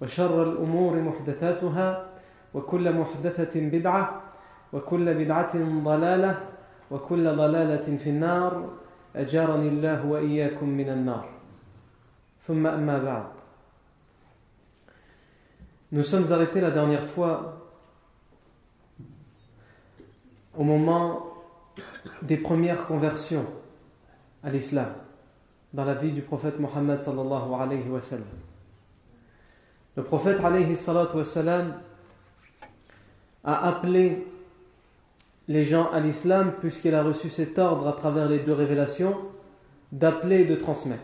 وشر الأمور محدثاتها وكل محدثة بدعة وكل بدعة ضلالة وكل ضلالة في النار أجارني الله وإياكم من النار ثم أما بعد Nous sommes arrêtés la dernière fois au moment des premières conversions à l'islam dans la vie du prophète Mohammed sallallahu alayhi wa sallam. Le prophète a appelé les gens à l'islam puisqu'il a reçu cet ordre à travers les deux révélations d'appeler et de transmettre.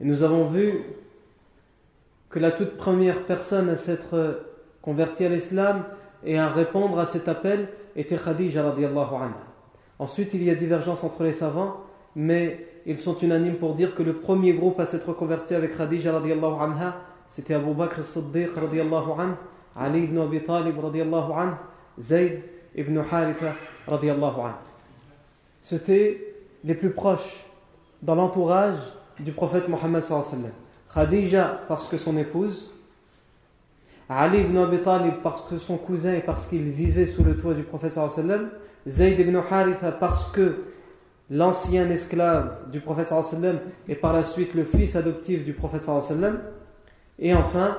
Et nous avons vu que la toute première personne à s'être convertie à l'islam et à répondre à cet appel était Khadija radiallahu anha. Ensuite, il y a divergence entre les savants, mais ils sont unanimes pour dire que le premier groupe à s'être converti avec Khadija radiallahu anha, c'était Abu Bakr as-Siddiq radiallahu Ali ibn Abi Talib radiallahu Zayd ibn Haritha radiallahu. C'était les plus proches dans l'entourage du prophète Mohammed sallallahu alayhi wa. Khadija parce que son épouse, Ali ibn Abi Talib parce que son cousin et parce qu'il vivait sous le toit du prophète sallallahu Zayd ibn Haritha parce que l'ancien esclave du prophète sallallahu et par la suite le fils adoptif du prophète sallallahu et enfin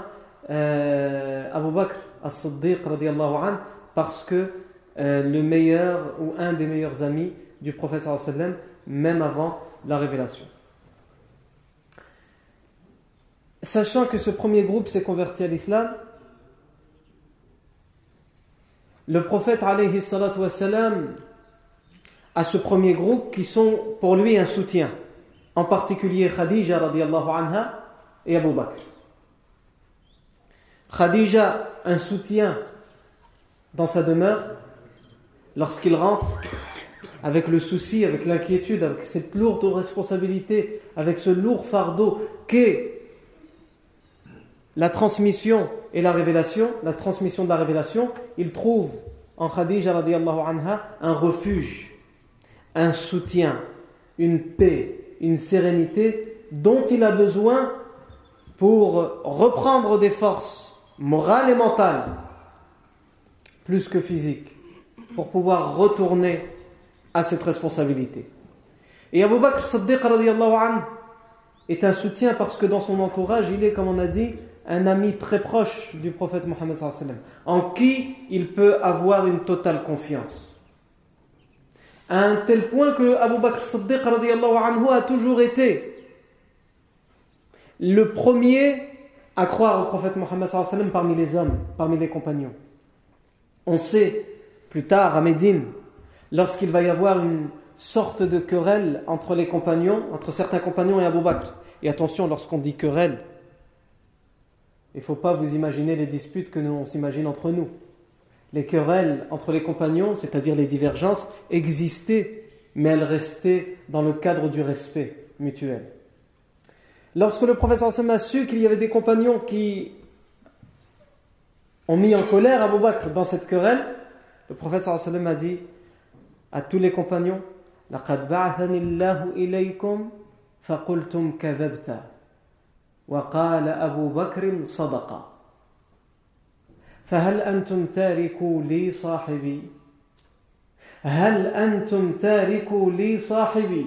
euh, Abu Bakr as-Siddiq parce que euh, le meilleur ou un des meilleurs amis du prophète même avant la révélation. Sachant que ce premier groupe s'est converti à l'islam, le prophète alayhi wassalam a ce premier groupe qui sont pour lui un soutien, en particulier Khadija anha et Abu Bakr. Khadija, un soutien dans sa demeure lorsqu'il rentre avec le souci, avec l'inquiétude, avec cette lourde responsabilité, avec ce lourd fardeau qu'est la transmission et la révélation, la transmission de la révélation, il trouve en Khadija un refuge, un soutien, une paix, une sérénité dont il a besoin pour reprendre des forces morales et mentales, plus que physiques, pour pouvoir retourner à cette responsabilité. Et Abu Bakr anhu est un soutien parce que dans son entourage, il est, comme on a dit, un ami très proche du prophète Mohammed en qui il peut avoir une totale confiance. À un tel point que Abu Bakr Siddiq anhu a toujours été le premier à croire au prophète Mohammed parmi les hommes, parmi les compagnons. On sait plus tard à Médine, lorsqu'il va y avoir une sorte de querelle entre les compagnons, entre certains compagnons et Abu Bakr. Et attention, lorsqu'on dit querelle, il ne faut pas vous imaginer les disputes que nous on s'imagine entre nous. Les querelles entre les compagnons, c'est-à-dire les divergences, existaient, mais elles restaient dans le cadre du respect mutuel. Lorsque le prophète a su qu'il y avait des compagnons qui ont mis en colère Abu Bakr dans cette querelle, le prophète sallallahu a dit à tous les compagnons لقد بعثني الله إليكم فقلتم كذبت وقال أبو بكر صدق فهل أنتم تاركوا لي صاحبي هل أنتم تاركوا لي صاحبي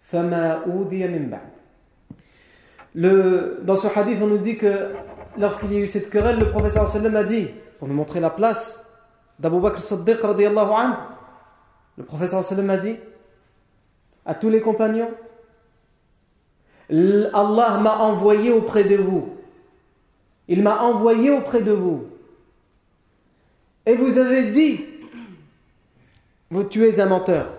فما أوذي من بعد dans ce hadith, on nous dit que lorsqu'il y a eu cette querelle, le professeur sallam a dit, pour nous montrer la place d'Abu Bakr Siddiq radiallahu le professeur sallam a dit à tous les compagnons, Allah m'a envoyé auprès de vous. Il m'a envoyé auprès de vous. Et vous avez dit, vous, tu es un menteur.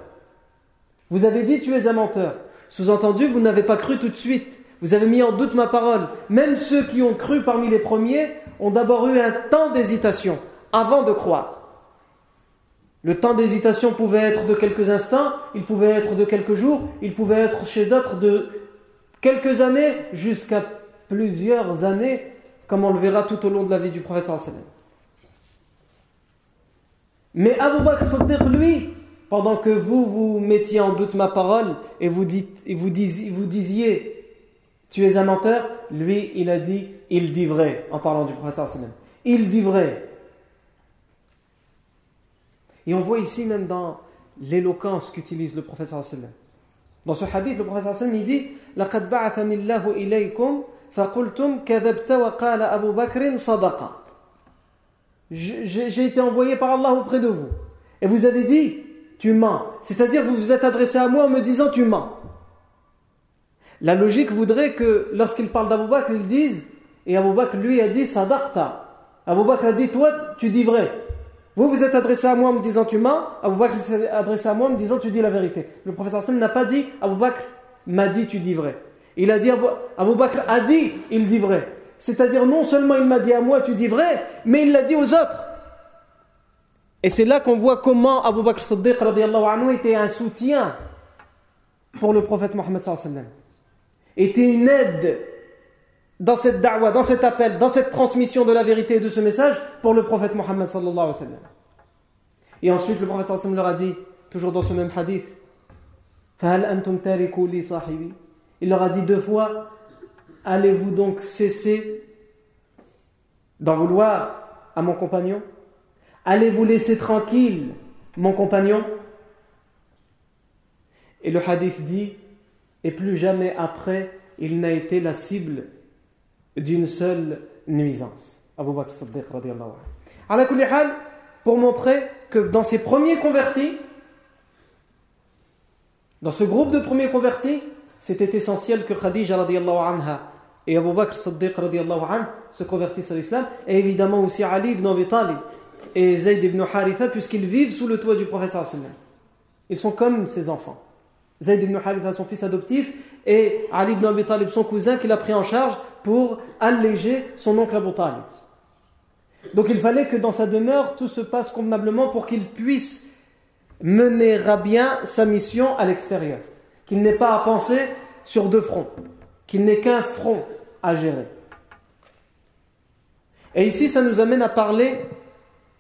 Vous avez dit, tu es un menteur. Sous-entendu, vous n'avez pas cru tout de suite. Vous avez mis en doute ma parole. Même ceux qui ont cru parmi les premiers ont d'abord eu un temps d'hésitation avant de croire. Le temps d'hésitation pouvait être de quelques instants, il pouvait être de quelques jours, il pouvait être chez d'autres de quelques années jusqu'à plusieurs années, comme on le verra tout au long de la vie du prophète Mais Abu Bakr lui, pendant que vous vous mettiez en doute ma parole et vous, dites, et vous disiez tu es un menteur Lui, il a dit, il dit vrai, en parlant du prophète sallallahu Il dit vrai. Et on voit ici même dans l'éloquence qu'utilise le prophète sallallahu Dans ce hadith, le prophète sallallahu il dit لَقَدْ بَعَثَنِ اللَّهُ إِلَيْكُمْ فَقُلْتُمْ كَذَبْتَ وَقَالَ أَبُو بَكْرٍ صَدَقَ J'ai été envoyé par Allah auprès de vous. Et vous avez dit, tu mens. C'est-à-dire, vous vous êtes adressé à moi en me disant, tu mens. La logique voudrait que lorsqu'il parle d'Abou Bakr, ils disent, et Abou Bakr lui a dit sadaqta. Abou Bakr a dit, toi, tu dis vrai. Vous vous êtes adressé à moi en me disant tu mens, Abou Bakr s'est adressé à moi en me disant tu dis la vérité. Le professeur n'a pas dit Abou Bakr m'a dit tu dis vrai. Il a dit Abou, Bakr a dit il dit vrai. C'est-à-dire non seulement il m'a dit à moi tu dis vrai, mais il l'a dit aux autres. Et c'est là qu'on voit comment Abou Bakr Siddiq anhu était un soutien pour le prophète Mohammed sallallahu alayhi wa sallam était une aide dans cette da'wah, dans cet appel, dans cette transmission de la vérité et de ce message pour le prophète Mohammed sallallahu alayhi wa sallam. Et ensuite, le prophète sallallahu leur a dit, toujours dans ce même hadith, il leur a dit deux fois, allez-vous donc cesser d'en vouloir à mon compagnon? Allez-vous laisser tranquille mon compagnon? Et le hadith dit, et plus jamais après il n'a été la cible d'une seule nuisance. Abu Bakr Siddiq pour montrer que dans ses premiers convertis, dans ce groupe de premiers convertis, c'était essentiel que Khadija anha et Abu Bakr Siddiq anhu se convertissent à l'islam, et évidemment aussi Ali ibn Abi Talib et Zayd ibn Haritha, puisqu'ils vivent sous le toit du prophète Ils sont comme ses enfants. Zayd ibn Haritha, son fils adoptif, et Ali ibn Abi Talib, son cousin, qu'il a pris en charge pour alléger son oncle Abu Talib. Donc il fallait que dans sa demeure, tout se passe convenablement pour qu'il puisse mener à bien sa mission à l'extérieur. Qu'il n'ait pas à penser sur deux fronts, qu'il n'ait qu'un front à gérer. Et ici, ça nous amène à parler,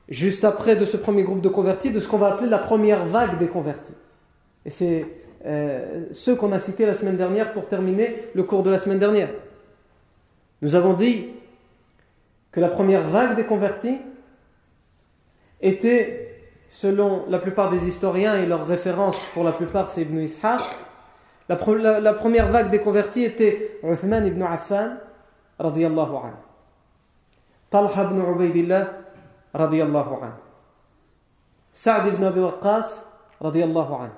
juste après de ce premier groupe de convertis, de ce qu'on va appeler la première vague des convertis. Et c'est euh, ceux qu'on a cités la semaine dernière pour terminer le cours de la semaine dernière. Nous avons dit que la première vague des convertis était, selon la plupart des historiens et leurs références pour la plupart c'est Ibn Ishaq, la, première vague des convertis était Uthman ibn Affan anhu, Talha ibn Ubaidillah anhu, Sa'd ibn Abi Waqqas anhu.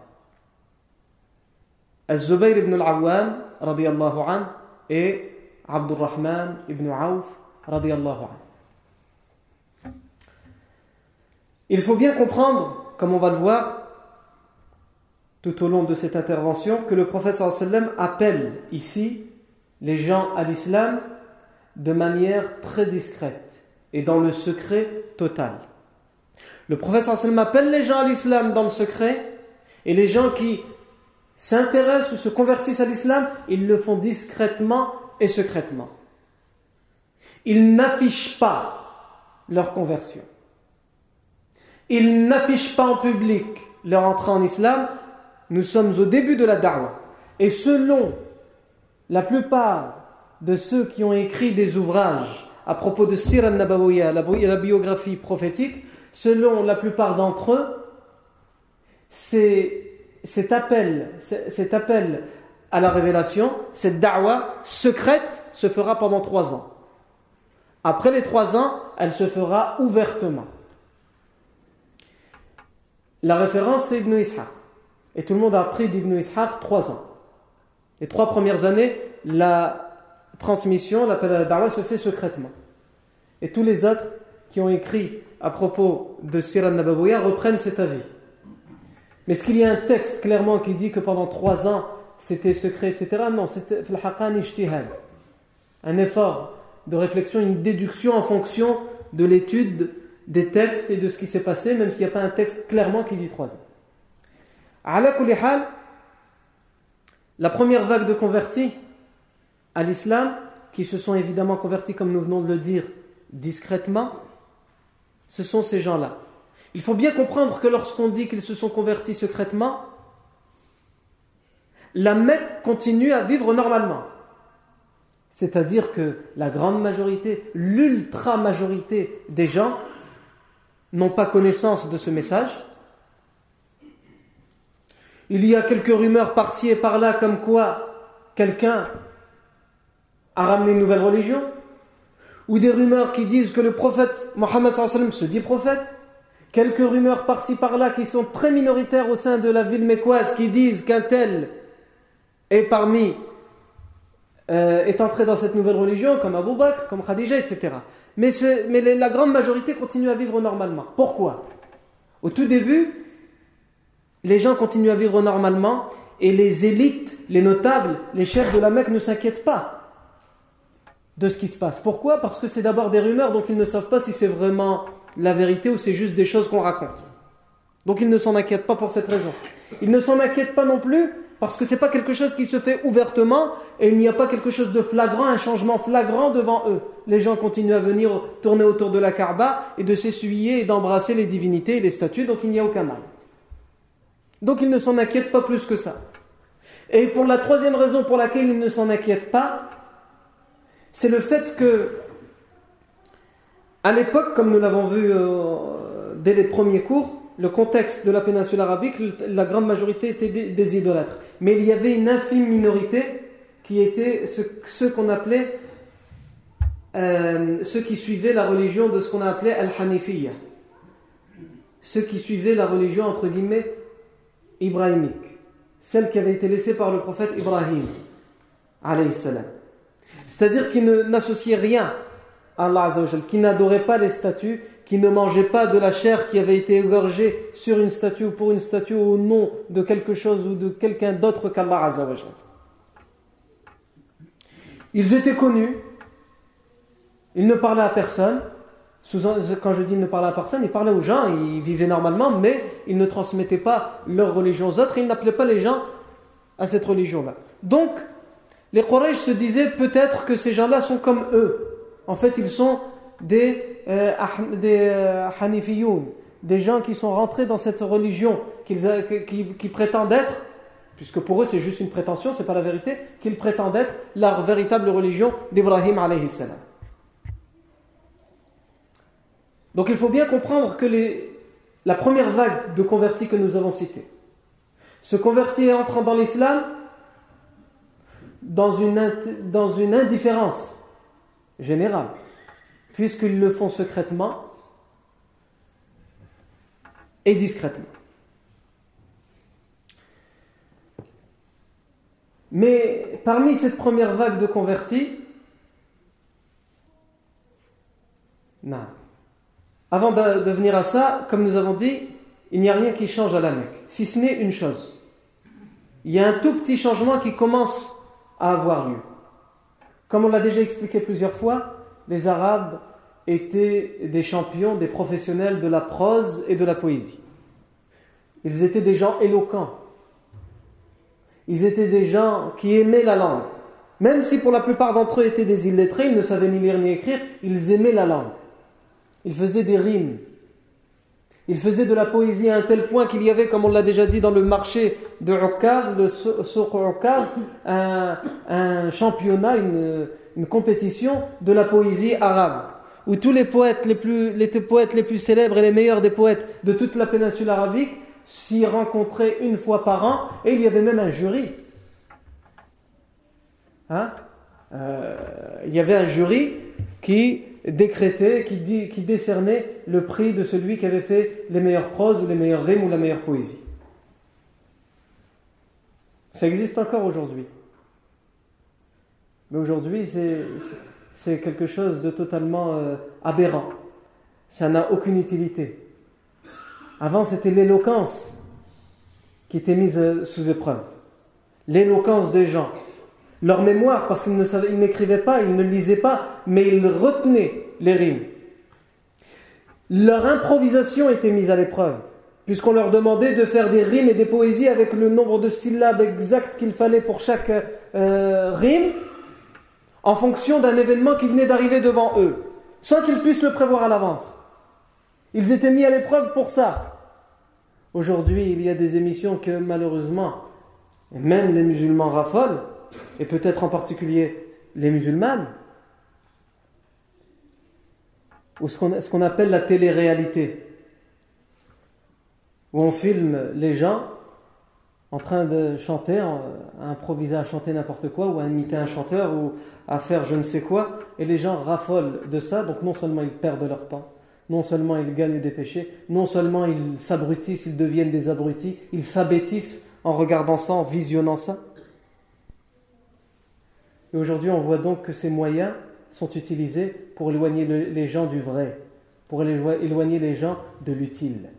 Az-Zubayr ibn al-Awwam anhu et ibn Auf. Il faut bien comprendre, comme on va le voir tout au long de cette intervention, que le prophète sallam appelle ici les gens à l'islam de manière très discrète et dans le secret total. Le prophète sallam appelle les gens à l'islam dans le secret et les gens qui s'intéressent ou se convertissent à l'islam, ils le font discrètement et secrètement. Ils n'affichent pas leur conversion. ils n'affichent pas en public leur entrée en islam, nous sommes au début de la da'wah. Et selon la plupart de ceux qui ont écrit des ouvrages à propos de Sir al-Nabawiya, la biographie prophétique, selon la plupart d'entre eux, cet appel, cet appel à la révélation, cette da'wah secrète se fera pendant trois ans. Après les trois ans, elle se fera ouvertement. La référence, c'est Ibn Ishaq. Et tout le monde a appris d'Ibn Ishaq trois ans. Les trois premières années, la transmission, l'appel à la da'wah se fait secrètement. Et tous les autres qui ont écrit à propos de Sirah Nabawiyah reprennent cet avis. Mais est-ce qu'il y a un texte clairement qui dit que pendant trois ans c'était secret, etc. Non, c'était un effort de réflexion, une déduction en fonction de l'étude des textes et de ce qui s'est passé, même s'il n'y a pas un texte clairement qui dit trois ans. La première vague de convertis à l'islam, qui se sont évidemment convertis, comme nous venons de le dire, discrètement, ce sont ces gens-là. Il faut bien comprendre que lorsqu'on dit qu'ils se sont convertis secrètement, la Mecque continue à vivre normalement. C'est-à-dire que la grande majorité, l'ultra-majorité des gens n'ont pas connaissance de ce message. Il y a quelques rumeurs par-ci et par-là comme quoi quelqu'un a ramené une nouvelle religion, ou des rumeurs qui disent que le prophète Mohammed se dit prophète, quelques rumeurs par-ci par-là qui sont très minoritaires au sein de la ville mécoise qui disent qu'un tel est parmi euh, est entré dans cette nouvelle religion, comme Abu Bakr, comme Khadija, etc. Mais, mais la grande majorité continue à vivre normalement. Pourquoi? Au tout début, les gens continuent à vivre normalement et les élites, les notables, les chefs de la Mecque ne s'inquiètent pas de ce qui se passe. Pourquoi? Parce que c'est d'abord des rumeurs, donc ils ne savent pas si c'est vraiment la vérité ou c'est juste des choses qu'on raconte. Donc ils ne s'en inquiètent pas pour cette raison. Ils ne s'en inquiètent pas non plus parce que ce n'est pas quelque chose qui se fait ouvertement et il n'y a pas quelque chose de flagrant, un changement flagrant devant eux. Les gens continuent à venir tourner autour de la Kaaba et de s'essuyer et d'embrasser les divinités et les statues, donc il n'y a aucun mal. Donc ils ne s'en inquiètent pas plus que ça. Et pour la troisième raison pour laquelle ils ne s'en inquiètent pas, c'est le fait que, à l'époque, comme nous l'avons vu euh, dès les premiers cours, le contexte de la péninsule arabique, la grande majorité était des, idolâtres. Mais il y avait une infime minorité qui était ceux, qu'on appelait, euh, ceux qui suivaient la religion de ce qu'on a appelé Al-Hanifiyya. Ceux qui suivaient la religion, entre guillemets, ibrahimique. Celle qui avait été laissée par le prophète Ibrahim. C'est-à-dire qu'ils n'associaient rien Allah qui n'adoraient pas les statues, qui ne mangeaient pas de la chair qui avait été égorgée sur une statue ou pour une statue au nom de quelque chose ou de quelqu'un d'autre qu'Allah Ils étaient connus, ils ne parlaient à personne. Quand je dis ne parlaient à personne, ils parlaient aux gens, ils vivaient normalement, mais ils ne transmettaient pas leur religion aux autres, ils n'appelaient pas les gens à cette religion-là. Donc, les Quraysh se disaient peut-être que ces gens-là sont comme eux. En fait, ils sont des, euh, des euh, des gens qui sont rentrés dans cette religion qui, prétendent être, puisque pour eux c'est juste une prétention, c'est pas la vérité, qu'ils prétendent être la véritable religion d'Ibrahim alayhi salam. Donc il faut bien comprendre que la première vague de convertis que nous avons citée se convertit entrant dans l'islam dans une indifférence générale, puisqu'ils le font secrètement et discrètement. Mais parmi cette première vague de convertis, non. Avant de, de venir à ça, comme nous avons dit, il n'y a rien qui change à la Mecque, si ce n'est une chose. Il y a un tout petit changement qui commence à avoir lieu. Comme on l'a déjà expliqué plusieurs fois, les Arabes étaient des champions, des professionnels de la prose et de la poésie. Ils étaient des gens éloquents. Ils étaient des gens qui aimaient la langue. Même si pour la plupart d'entre eux étaient des illettrés, ils ne savaient ni lire ni écrire, ils aimaient la langue. Ils faisaient des rimes. Il faisait de la poésie à un tel point qu'il y avait, comme on l'a déjà dit dans le marché de Ukkar, le Souq un, un championnat, une, une compétition de la poésie arabe où tous les poètes les plus, les poètes les plus célèbres et les meilleurs des poètes de toute la péninsule arabique s'y rencontraient une fois par an et il y avait même un jury. Hein? Euh, il y avait un jury qui décrétait, qui, dit, qui décernait le prix de celui qui avait fait les meilleures proses ou les meilleurs rimes ou la meilleure poésie. Ça existe encore aujourd'hui. Mais aujourd'hui, c'est quelque chose de totalement euh, aberrant. Ça n'a aucune utilité. Avant, c'était l'éloquence qui était mise euh, sous épreuve. L'éloquence des gens. Leur mémoire, parce qu'ils n'écrivaient pas, ils ne lisaient pas, mais ils retenaient les rimes. Leur improvisation était mise à l'épreuve, puisqu'on leur demandait de faire des rimes et des poésies avec le nombre de syllabes exact qu'il fallait pour chaque euh, rime, en fonction d'un événement qui venait d'arriver devant eux, sans qu'ils puissent le prévoir à l'avance. Ils étaient mis à l'épreuve pour ça. Aujourd'hui, il y a des émissions que malheureusement, même les musulmans raffolent, et peut-être en particulier les musulmanes, ou ce qu'on appelle la télé-réalité, où on filme les gens en train de chanter, à improviser à chanter n'importe quoi, ou à imiter un chanteur, ou à faire je ne sais quoi, et les gens raffolent de ça, donc non seulement ils perdent leur temps, non seulement ils gagnent des péchés, non seulement ils s'abrutissent, ils deviennent des abrutis, ils s'abêtissent en regardant ça, en visionnant ça. Et aujourd'hui, on voit donc que ces moyens sont utilisés pour éloigner les gens du vrai, pour éloigner les gens de l'utile.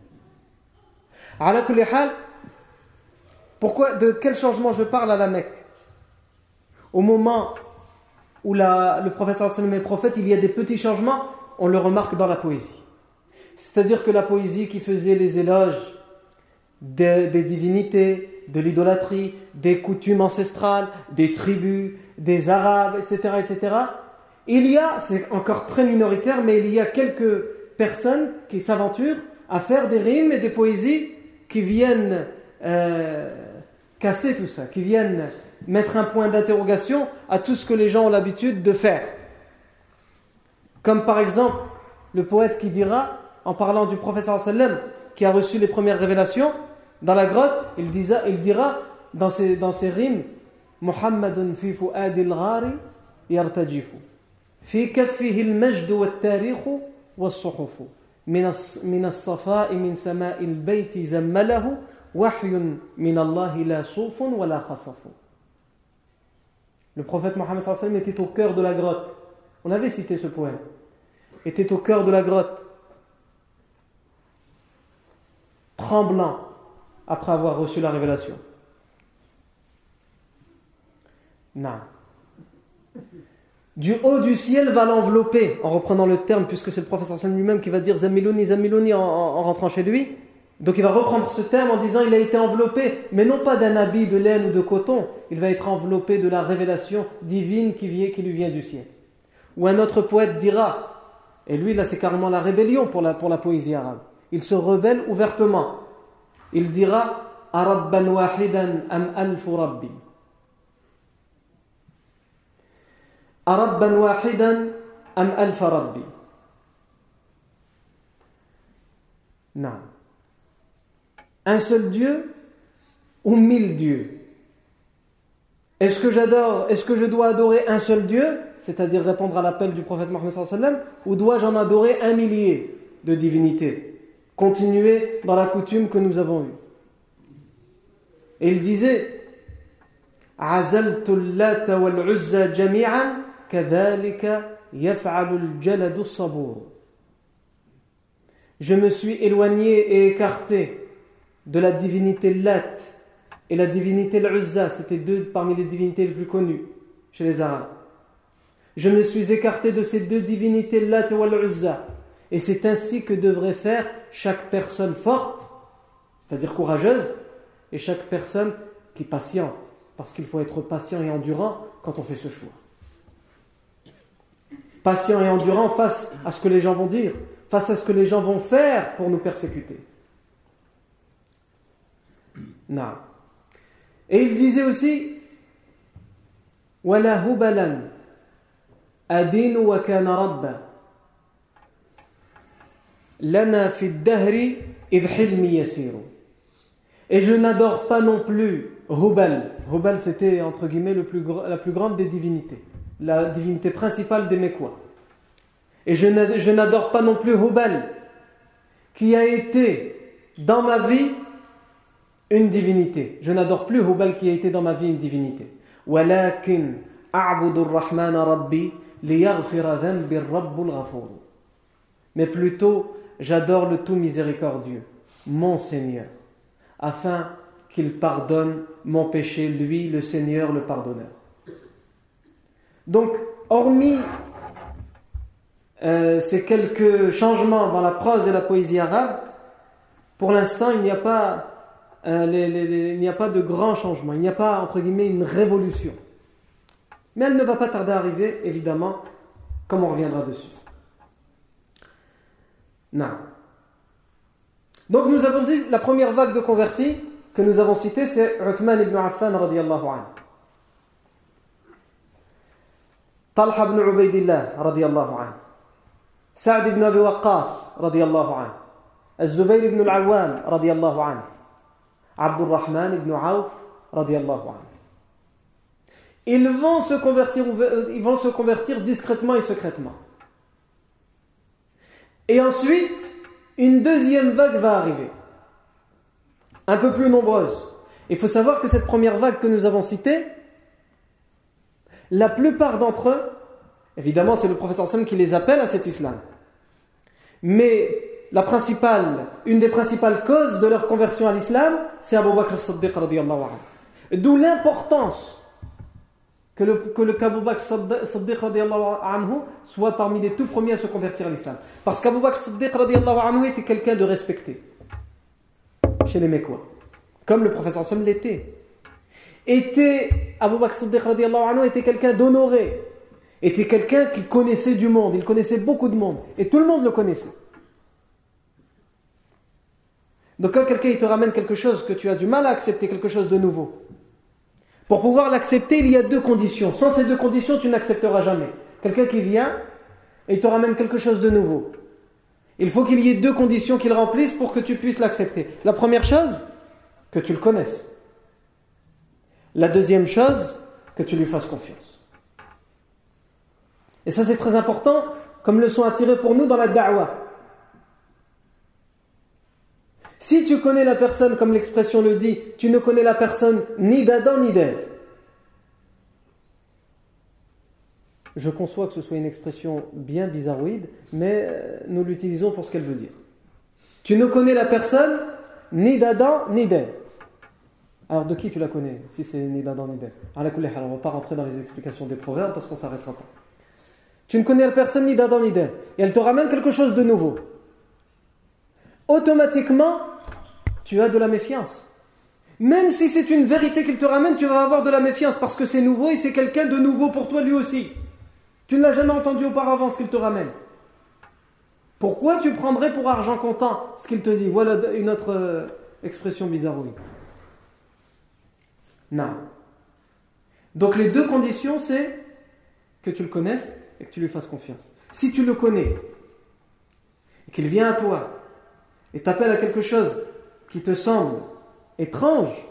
Pourquoi, de quel changement je parle à la Mecque? Au moment où le prophète est prophète, il y a des petits changements, on le remarque dans la poésie. C'est-à-dire que la poésie qui faisait les éloges des divinités, de l'idolâtrie, des coutumes ancestrales, des tribus, des arabes, etc., etc., il y a, c'est encore très minoritaire, mais il y a quelques personnes qui s'aventurent à faire des rimes et des poésies qui viennent euh, casser tout ça, qui viennent mettre un point d'interrogation à tout ce que les gens ont l'habitude de faire. Comme par exemple le poète qui dira, en parlant du prophète sallam qui a reçu les premières révélations, dans la grotte, il, il dira dans ses, dans ses rimes Muhammadun fi fu'adil ghari yartajifu fi kaffihi al-majd wa al-tarikh wa as-suhuf min as-safa'i min sama'i al-bayt zammalahu le prophète Mohammed était au cœur de la grotte. On avait cité ce poème. Était au cœur de la grotte, tremblant après avoir reçu la révélation. Non. Du haut du ciel va l'envelopper, en reprenant le terme, puisque c'est le prophète lui-même qui va dire Zamiloni, Zamiloni en rentrant chez lui. Donc il va reprendre ce terme en disant il a été enveloppé, mais non pas d'un habit de laine ou de coton, il va être enveloppé de la révélation divine qui, vient, qui lui vient du ciel. Ou un autre poète dira, et lui là c'est carrément la rébellion pour la poésie arabe, il se rebelle ouvertement. Il dira Arabban wahidan am alfu rabbi. Arabban wahidan am alfa rabbi. Non un seul Dieu ou mille dieux? Est-ce que j'adore, est-ce que je dois adorer un seul Dieu, c'est-à-dire répondre à l'appel du prophète Mohammed ou dois-je en adorer un millier de divinités? Continuer dans la coutume que nous avons eue. Et il disait Je me suis éloigné et écarté de la divinité Lat et la divinité L'Uzza, c'était deux parmi les divinités les plus connues chez les Arabes. Je me suis écarté de ces deux divinités Lat et L'Uzza. Et c'est ainsi que devrait faire chaque personne forte, c'est-à-dire courageuse, et chaque personne qui patiente, parce qu'il faut être patient et endurant quand on fait ce choix. Patient et endurant face à ce que les gens vont dire, face à ce que les gens vont faire pour nous persécuter. Non. Et il disait aussi ولا هبلا أدين وكان ربا لنا في الدهر إذ حلمي يسير Et je n'adore pas non plus Hubal. Hubal, c'était entre guillemets le plus, la plus grande des divinités, la divinité principale des Mécois. Et je n'adore pas non plus Hubal, qui a été dans ma vie une divinité. Je n'adore plus Hubal qui a été dans ma vie une divinité. Mais plutôt, j'adore le tout miséricordieux, mon Seigneur, afin qu'il pardonne mon péché, lui, le Seigneur, le pardonneur. Donc, hormis euh, ces quelques changements dans la prose et la poésie arabe, pour l'instant, il n'y a pas euh, il n'y a pas de grand changement, il n'y a pas, entre guillemets, une révolution. Mais elle ne va pas tarder à arriver, évidemment, comme on reviendra dessus. Non. Donc nous avons dit la première vague de convertis que nous avons citée, c'est Uthman ibn Affan radiallahu anhu. Talha ibn Ubaidillah radiallahu anhu. Sa'd ibn Abi Waqqas radiallahu anhu. Az-Zubayr ibn al-Awwam radiallahu anhu. Abdurrahman ibn Auf radiallahu anhu. Ils vont se convertir, ils vont se convertir discrètement et secrètement. Et ensuite, une deuxième vague va arriver, un peu plus nombreuse. Il faut savoir que cette première vague que nous avons citée, la plupart d'entre eux, évidemment c'est le professeur Sam qui les appelle à cet islam, mais la principale, une des principales causes de leur conversion à l'islam, c'est Abu Bakr as-Siddiq. D'où l'importance que le, que le soit parmi les tout premiers à se convertir à l'islam. Parce qu'Abu Bakr radiallahu anhu était quelqu'un de respecté chez les Mécois. Comme le professeur Sam l'était. Était, Abu Bakr radiallahu anhu était quelqu'un d'honoré. Était quelqu'un qui connaissait du monde. Il connaissait beaucoup de monde. Et tout le monde le connaissait. Donc quand quelqu'un te ramène quelque chose que tu as du mal à accepter, quelque chose de nouveau, pour pouvoir l'accepter, il y a deux conditions. Sans ces deux conditions, tu n'accepteras jamais. Quelqu'un qui vient et te ramène quelque chose de nouveau. Il faut qu'il y ait deux conditions qu'il remplisse pour que tu puisses l'accepter. La première chose, que tu le connaisses. La deuxième chose, que tu lui fasses confiance. Et ça c'est très important, comme le sont attirés pour nous dans la da'wah. Si tu connais la personne, comme l'expression le dit, tu ne connais la personne ni d'Adam ni d'Ève. Je conçois que ce soit une expression bien bizarroïde, mais euh, nous l'utilisons pour ce qu'elle veut dire. Tu ne connais la personne ni d'Adam ni d'Ève. Alors de qui tu la connais si c'est ni d'Adam ni d'Ève? On ne va pas rentrer dans les explications des proverbes parce qu'on ne s'arrêtera pas. Tu ne connais la personne ni d'Adam ni d'Ève. Et elle te ramène quelque chose de nouveau automatiquement, tu as de la méfiance. Même si c'est une vérité qu'il te ramène, tu vas avoir de la méfiance parce que c'est nouveau et c'est quelqu'un de nouveau pour toi lui aussi. Tu ne l'as jamais entendu auparavant ce qu'il te ramène. Pourquoi tu prendrais pour argent comptant ce qu'il te dit? Voilà une autre euh, expression bizarre. Non. Donc les deux conditions, c'est que tu le connaisses et que tu lui fasses confiance. Si tu le connais qu'il vient à toi et t'appelle à quelque chose qui te semble étrange,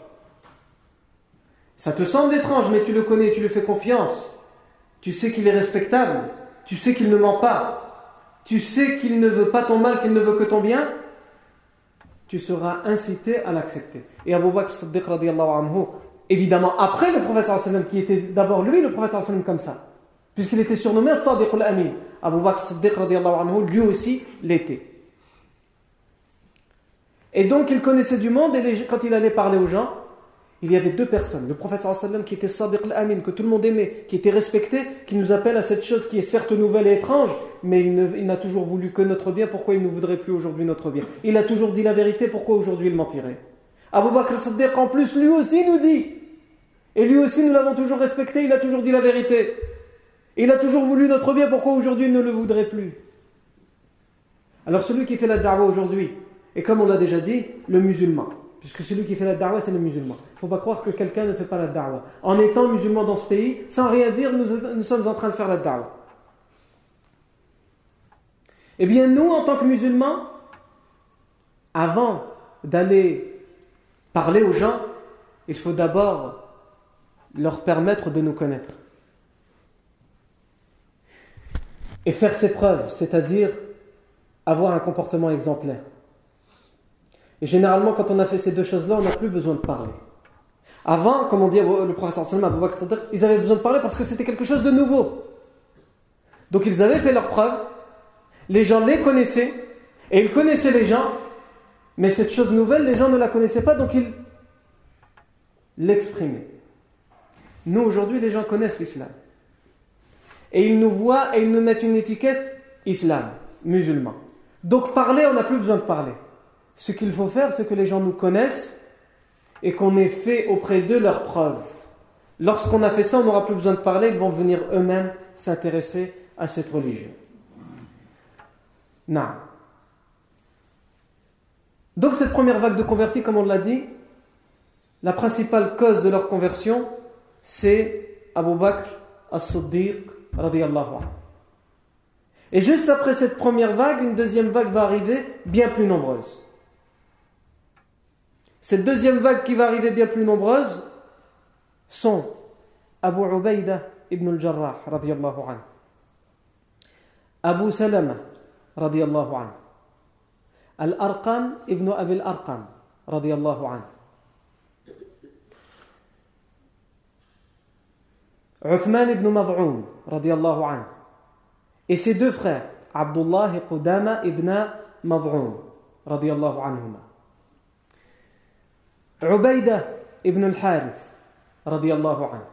ça te semble étrange, mais tu le connais, tu lui fais confiance, tu sais qu'il est respectable, tu sais qu'il ne ment pas, tu sais qu'il ne veut pas ton mal, qu'il ne veut que ton bien, tu seras incité à l'accepter. Et Abu Bakr Siddiq anhu, évidemment après le prophète sallam qui était d'abord lui le prophète sallam comme ça, puisqu'il était surnommé Sadiq al-Amin. Abu Bakr Siddiq anhu, lui aussi l'était. Et donc il connaissait du monde et quand il allait parler aux gens, il y avait deux personnes. Le prophète sallam qui était Sadiq al-Amin, que tout le monde aimait, qui était respecté, qui nous appelle à cette chose qui est certes nouvelle et étrange, mais il n'a toujours voulu que notre bien, pourquoi il ne voudrait plus aujourd'hui notre bien? Il a toujours dit la vérité, pourquoi aujourd'hui il mentirait? Abu Bakr Siddiq en plus, lui aussi nous dit, et lui aussi nous l'avons toujours respecté, il a toujours dit la vérité. Il a toujours voulu notre bien, pourquoi aujourd'hui il ne le voudrait plus? Alors celui qui fait la da'wah aujourd'hui, et comme on l'a déjà dit, le musulman. Puisque celui qui fait la da'wah, c'est le musulman. Il ne faut pas croire que quelqu'un ne fait pas la da'wah. En étant musulman dans ce pays, sans rien dire, nous, sommes en train de faire la da'wah. Eh bien, nous, en tant que musulmans, avant d'aller parler aux gens, il faut d'abord leur permettre de nous connaître. Et faire ses preuves, c'est-à-dire avoir un comportement exemplaire. Et généralement, quand on a fait ces deux choses-là, on n'a plus besoin de parler. Avant, comme on dit le professeur Salman, ils avaient besoin de parler parce que c'était quelque chose de nouveau. Donc ils avaient fait leurs preuves, les gens les connaissaient, et ils connaissaient les gens, mais cette chose nouvelle, les gens ne la connaissaient pas, donc ils l'exprimaient. Nous, aujourd'hui, les gens connaissent l'islam. Et ils nous voient et ils nous mettent une étiquette islam, musulman. Donc parler, on n'a plus besoin de parler. Ce qu'il faut faire, c'est que les gens nous connaissent et qu'on ait fait auprès d'eux leurs preuves. Lorsqu'on a fait ça, on n'aura plus besoin de parler, ils vont venir eux-mêmes s'intéresser à cette religion. Non. Donc cette première vague de convertis, comme on l'a dit, la principale cause de leur conversion, c'est Abu Bakr as-Siddiq. Et juste après cette première vague, une deuxième vague va arriver bien plus nombreuse. Cette deuxième vague qui va arriver bien plus nombreuse sont Abu Ubaida ibn al-Jarrah radiyallahu anhu, Abu Salama radiyallahu anhu, Al-Arqam ibn Abi al-Arqam radiyallahu anhu, Uthman ibn Mad'un radiyallahu anhu, et ses deux frères, Abdullah et Qudama ibn Mad'un radiyallahu anhuma. عبيدة ابن الحارث رضي الله عنه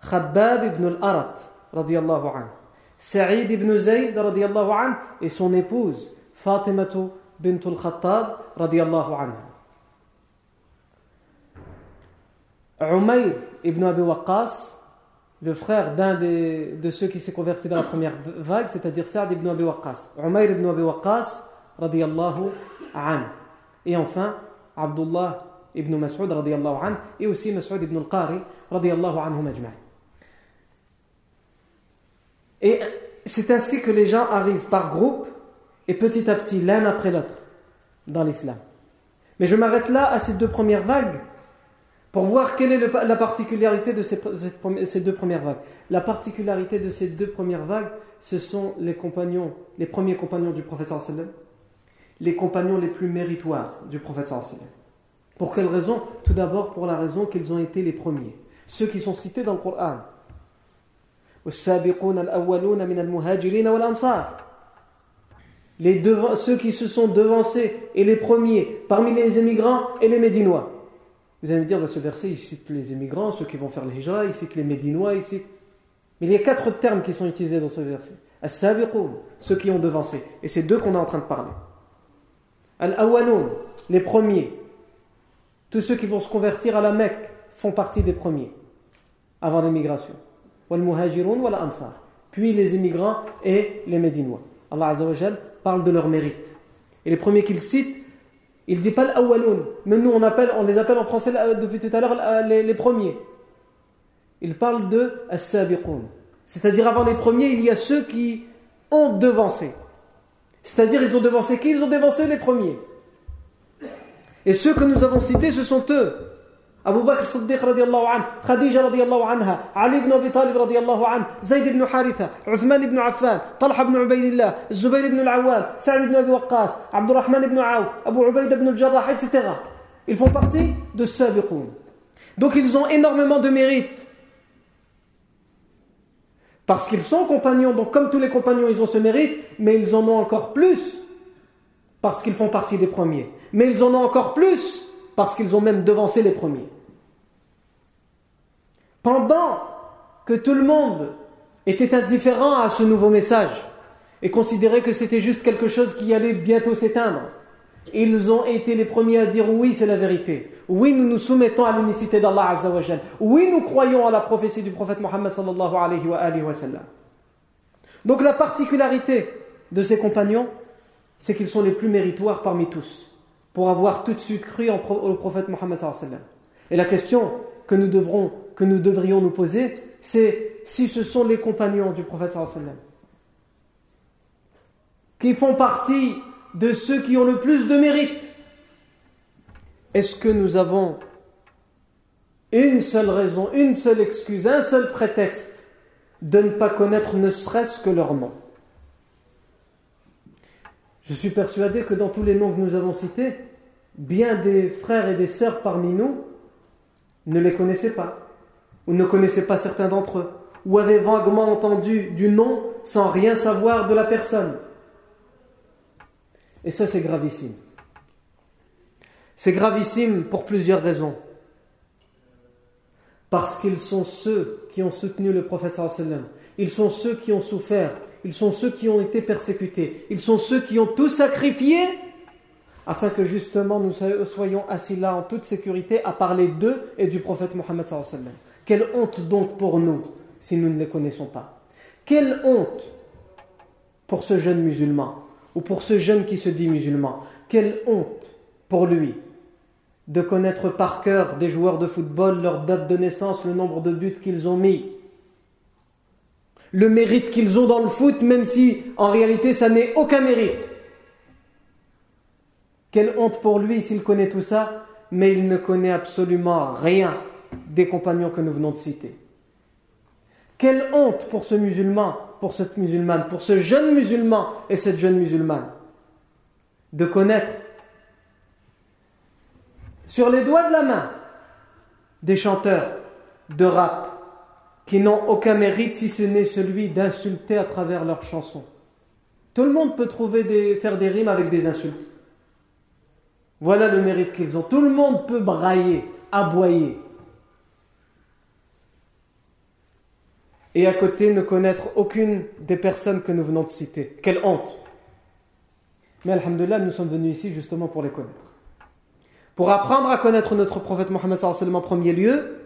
خباب ابن الأرت رضي الله عنه سعيد بن زيد رضي الله عنه et son épouse فاطمة بنت الخطاب رضي الله عنها عمير ابن أبي وقاص le frère d'un de ceux qui s'est converti dans la première vague, c'est-à-dire Saad ibn Abi Waqqas. Umayr ibn Abi Waqqas, radiyallahu anhu. Et enfin, Abdullah ibn Mas'ud radiallahu et aussi Mas'ud ibn al-Qari radiallahu anhu. Et c'est ainsi que les gens arrivent par groupe et petit à petit l'un après l'autre dans l'islam. Mais je m'arrête là à ces deux premières vagues pour voir quelle est la particularité de ces, ces, deux premières vagues. La particularité de ces deux premières vagues, ce sont les compagnons, les premiers compagnons du prophète sallam, les compagnons les plus méritoires du prophète sallam. Pour quelle raison Tout d'abord pour la raison qu'ils ont été les premiers. Ceux qui sont cités dans le Coran. Ceux qui se sont devancés et les premiers parmi les émigrants et les médinois. Vous allez me dire, bah, ce verset, il cite les émigrants, ceux qui vont faire le hijra, il cite les médinois, il cite... Mais il y a quatre termes qui sont utilisés dans ce verset. As-sabiqun, ceux qui ont devancé. Et c'est deux qu'on est en train de parler. Al-awwalun, les premiers. Tous ceux qui vont se convertir à la Mecque font partie des premiers avant l'émigration. Puis les immigrants et les Médinois. Allah parle de leur mérite. Et les premiers qu'il cite, il ne dit pas l'awwaloun, mais nous on, les appelle en français depuis tout à l'heure les, premiers. Il parle de as C'est-à-dire avant les premiers, il y a ceux qui ont devancé. C'est-à-dire ils ont devancé qui? Ils ont devancé les premiers. Et ceux que nous avons cités, ce sont eux. Abu Bakr Siddiq radiallahu anhu, Khadija radiallahu anha, Ali ibn Abi Talib radiallahu anhu, Zayd ibn Haritha, Uthman ibn Affan, Talha ibn Ubaydillah, Zubayr ibn al-Awwam, Sa'd ibn Abi Waqqas, Abdurrahman ibn Auf, Abu Ubayd ibn al-Jarrah, etc. Ils font partie de Sabiqun. Donc ils ont énormément de mérite. Parce qu'ils sont compagnons, donc comme tous les compagnons, ils ont ce mérite, mais ils en ont encore plus parce qu'ils font partie des premiers. Mais ils en ont encore plus parce qu'ils ont même devancé les premiers. Pendant que tout le monde était indifférent à ce nouveau message et considérait que c'était juste quelque chose qui allait bientôt s'éteindre, ils ont été les premiers à dire oui, c'est la vérité. Oui, nous nous soumettons à l'unicité d'Allah Azzawajal. Oui, nous croyons à la prophétie du prophète Mohammed sallallahu alayhi wa, alayhi. Donc la particularité de ces compagnons, c'est qu'ils sont les plus méritoires parmi tous, pour avoir tout de suite cru au prophète Mohammed. Et la question que nous, devrons, que nous devrions nous poser, c'est si ce sont les compagnons du prophète qui font partie de ceux qui ont le plus de mérite, est-ce que nous avons une seule raison, une seule excuse, un seul prétexte de ne pas connaître ne serait-ce que leur nom? Je suis persuadé que dans tous les noms que nous avons cités, bien des frères et des sœurs parmi nous ne les connaissaient pas, ou ne connaissaient pas certains d'entre eux, ou avaient vaguement entendu du nom sans rien savoir de la personne. Et ça, c'est gravissime. C'est gravissime pour plusieurs raisons. Parce qu'ils sont ceux qui ont soutenu le prophète sallam. Ils sont ceux qui ont souffert. Ils sont ceux qui ont été persécutés. Ils sont ceux qui ont tout sacrifié afin que justement nous soyons assis là en toute sécurité à parler d'eux et du prophète Mohammed. Quelle honte donc pour nous si nous ne les connaissons pas. Quelle honte pour ce jeune musulman ou pour ce jeune qui se dit musulman. Quelle honte pour lui de connaître par cœur des joueurs de football, leur date de naissance, le nombre de buts qu'ils ont mis, le mérite qu'ils ont dans le foot, même si en réalité ça n'est aucun mérite. Quelle honte pour lui s'il connaît tout ça, mais il ne connaît absolument rien des compagnons que nous venons de citer. Quelle honte pour ce musulman, pour cette musulmane, pour ce jeune musulman et cette jeune musulmane de connaître sur les doigts de la main des chanteurs de rap qui n'ont aucun mérite si ce n'est celui d'insulter à travers leurs chansons. Tout le monde peut trouver des, faire des rimes avec des insultes. Voilà le mérite qu'ils ont. Tout le monde peut brailler, aboyer, et à côté ne connaître aucune des personnes que nous venons de citer. Quelle honte Mais Alhamdulillah, nous sommes venus ici justement pour les connaître. Pour apprendre à connaître notre prophète Mohammed en premier lieu,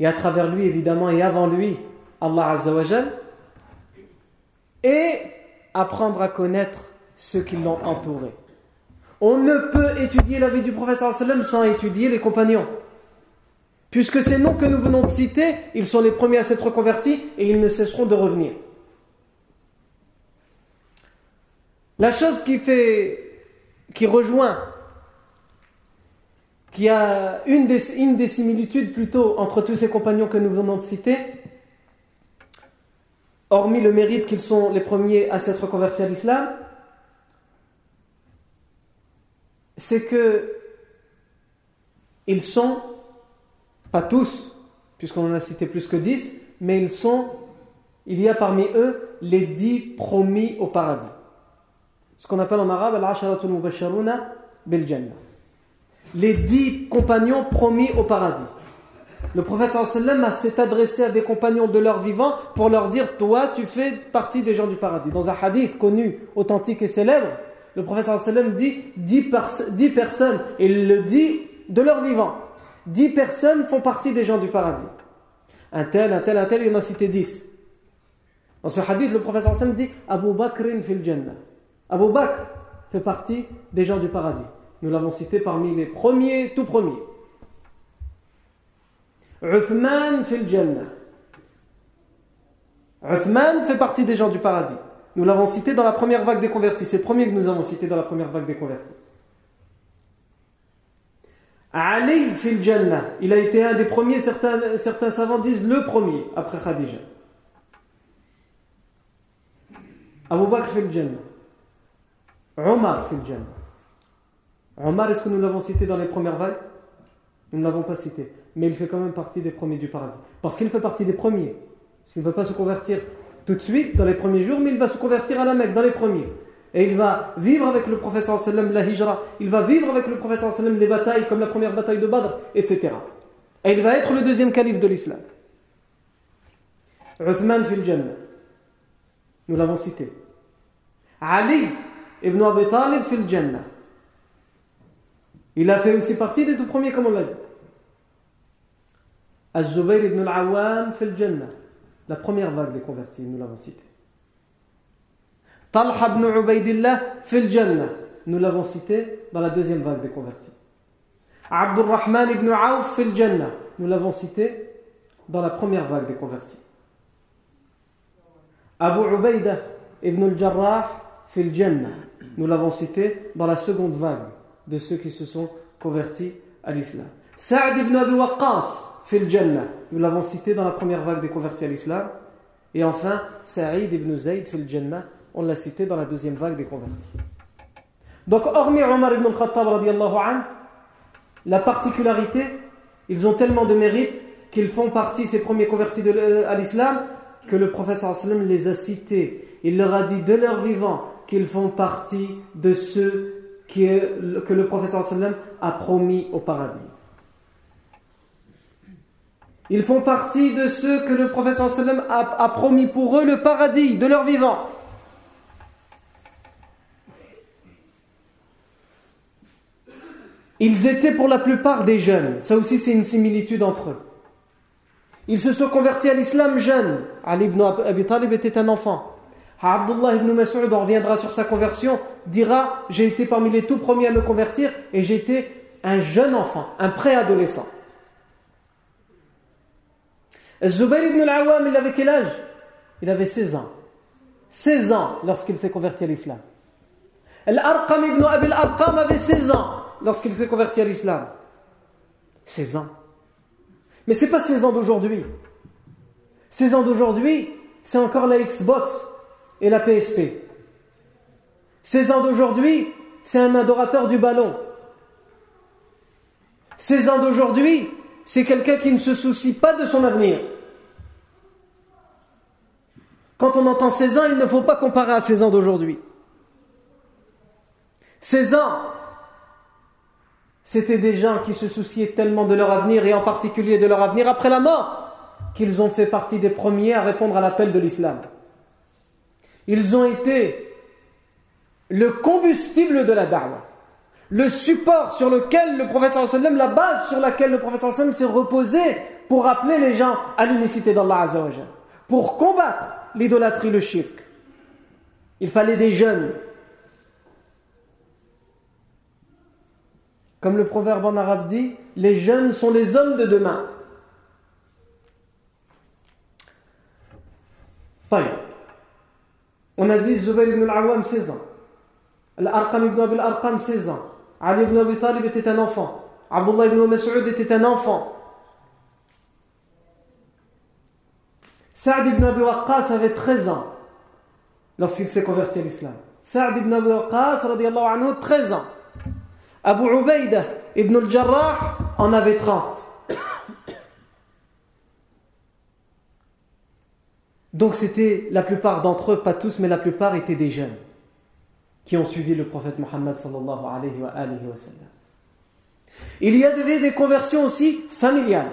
et à travers lui évidemment, et avant lui, Allah Azzawajal, et apprendre à connaître ceux qui l'ont entouré. On ne peut étudier la vie du prophète sans étudier les compagnons. Puisque ces noms que nous venons de citer, ils sont les premiers à s'être convertis et ils ne cesseront de revenir. La chose qui fait, qui rejoint, qui a une des, similitudes plutôt entre tous ces compagnons que nous venons de citer, hormis le mérite qu'ils sont les premiers à s'être convertis à l'islam, c'est que ils sont pas tous, puisqu'on en a cité plus que dix, mais ils sont, il y a parmi eux les dix promis au paradis. Ce qu'on appelle en arabe al-asharatul mubashiruna bil jannah. Les dix compagnons promis au paradis. Le prophète sallam s'est adressé à des compagnons de leur vivant pour leur dire Toi, tu fais partie des gens du paradis. Dans un hadith connu, authentique et célèbre, le prophète sallam dit dix, dix personnes, et il le dit de leur vivant dix personnes font partie des gens du paradis. Un tel, un tel, un tel, il en a cité dix. Dans ce hadith, le professeur Hassan dit Abu Bakrin fil Jannah. Abu Bakr fait partie des gens du paradis. Nous l'avons cité parmi les premiers, tout premiers. Uthman fil Jannah. Uthman fait partie des gens du paradis. Nous l'avons cité dans la première vague des convertis. C'est le premier que nous avons cité dans la première vague des convertis. Ali fil Jannah. Il a été un des premiers, certains, savants disent le premier après Khadija. Abu Bakr fil Jannah. Omar fil Jannah. Omar, est-ce que nous l'avons cité dans les premières vagues? Nous ne l'avons pas cité. Mais il fait quand même partie des premiers du paradis. Parce qu'il fait partie des premiers. Parce qu'il ne veut pas se convertir tout de suite dans les premiers jours, mais il va se convertir à la Mecque dans les premiers. Et il va vivre avec le prophète sallam la hijra. Il va vivre avec le prophète sallam les batailles comme la première bataille de Badr, etc. Et il va être le deuxième calife de l'islam. Uthman fil Jannah. Nous l'avons cité. Ali ibn Abi Talib fil Jannah. Il a fait aussi partie des tout premiers, comme on l'a dit. Az-Zubayr ibn al-Awwam fil Jannah. La première vague des convertis, nous l'avons cité. Talha ibn Ubaidillah fil Jannah. Nous l'avons cité dans la deuxième vague des convertis. Abdurrahman ibn Auf fil Jannah. Nous l'avons cité dans la première vague des convertis. Abu Ubaidah ibn al-Jarrah fil Jannah. Nous l'avons cité dans la seconde vague de ceux qui se sont convertis à l'islam. Sa'd ibn Abi Waqqas fil Jannah. Nous l'avons cité dans la première vague des convertis à l'islam. Et enfin, Sa'id ibn Zayd fil Jannah. On l'a cité dans la deuxième vague des convertis. Donc, hormis Omar ibn al-Khattab, la particularité, ils ont tellement de mérite qu'ils font partie, ces premiers convertis à l'islam, que le prophète sallam les a cités. Il leur a dit de leur vivant qu'ils font partie de ceux que le prophète sallam a promis au paradis. Ils font partie de ceux que le prophète sallam a, a promis pour eux le paradis de leur vivant. Ils étaient pour la plupart des jeunes. Ça aussi, c'est une similitude entre eux. Ils se sont convertis à l'islam jeunes. Ali ibn Abi Talib était un enfant. Abdullah ibn Mas'ud, reviendra sur sa conversion, dira J'ai été parmi les tout premiers à me convertir et j'étais un jeune enfant, un préadolescent. Zubayr ibn al-Awwam, il avait quel âge? Il avait 16 ans. 16 ans lorsqu'il s'est converti à l'islam. Al-Arqam ibn Abi al-Arqam avait 16 ans lorsqu'il s'est converti à l'islam 16 ans. Mais ce n'est pas 16 ans d'aujourd'hui. 16 ans d'aujourd'hui, c'est encore la Xbox et la PSP. 16 ans d'aujourd'hui, c'est un adorateur du ballon. 16 ans d'aujourd'hui, c'est quelqu'un qui ne se soucie pas de son avenir. Quand on entend 16 ans, il ne faut pas comparer à 16 ans d'aujourd'hui. 16 ans, c'était des gens qui se souciaient tellement de leur avenir et en particulier de leur avenir après la mort qu'ils ont fait partie des premiers à répondre à l'appel de l'islam. Ils ont été le combustible de la da'wah, le support sur lequel le prophète sallam, la base sur laquelle le prophète sallam s'est reposé pour appeler les gens à l'unicité d'Allah pour combattre l'idolâtrie, le shirk. Il fallait des jeunes Comme le proverbe en arabe dit, les jeunes sont les hommes de demain. On a dit Zubayr ibn al-Awwam 16 ans. Al-Arqam ibn Abi al-Arqam 16 ans. Ali ibn Abi Talib était un enfant. Abdullah ibn Mas'ud était un enfant. Sa'd ibn Abi Waqqas avait 13 ans lorsqu'il s'est converti à l'islam. Sa'd ibn Abi Waqqas, anhu, 13 ans. Abu Ubaidah ibn al-Jarrah en avait 30. Donc c'était la plupart d'entre eux, pas tous, mais la plupart étaient des jeunes qui ont suivi le prophète Mohammed sallallahu alayhi wa. Il y avait des conversions aussi familiales.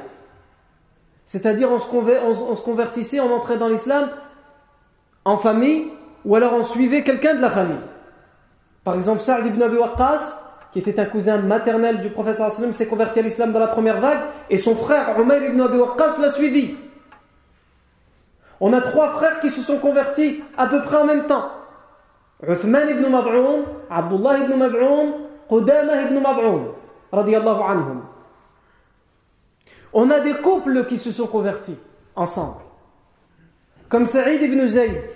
C'est-à-dire on, se convertissait, on entrait dans l'islam en famille ou alors on suivait quelqu'un de la famille. Par exemple, Sa'd ibn Abi Waqqas, qui était un cousin maternel du professeur sallam, s'est converti à l'islam dans la première vague et son frère Umayr ibn Abi Waqqas l'a suivi. On a trois frères qui se sont convertis à peu près en même temps. Uthman ibn Mad'un, Abdullah ibn Mad'un, Qudamah ibn Mad'un, radiyallahu anhum. On a des couples qui se sont convertis ensemble. Comme Saïd ibn Zayd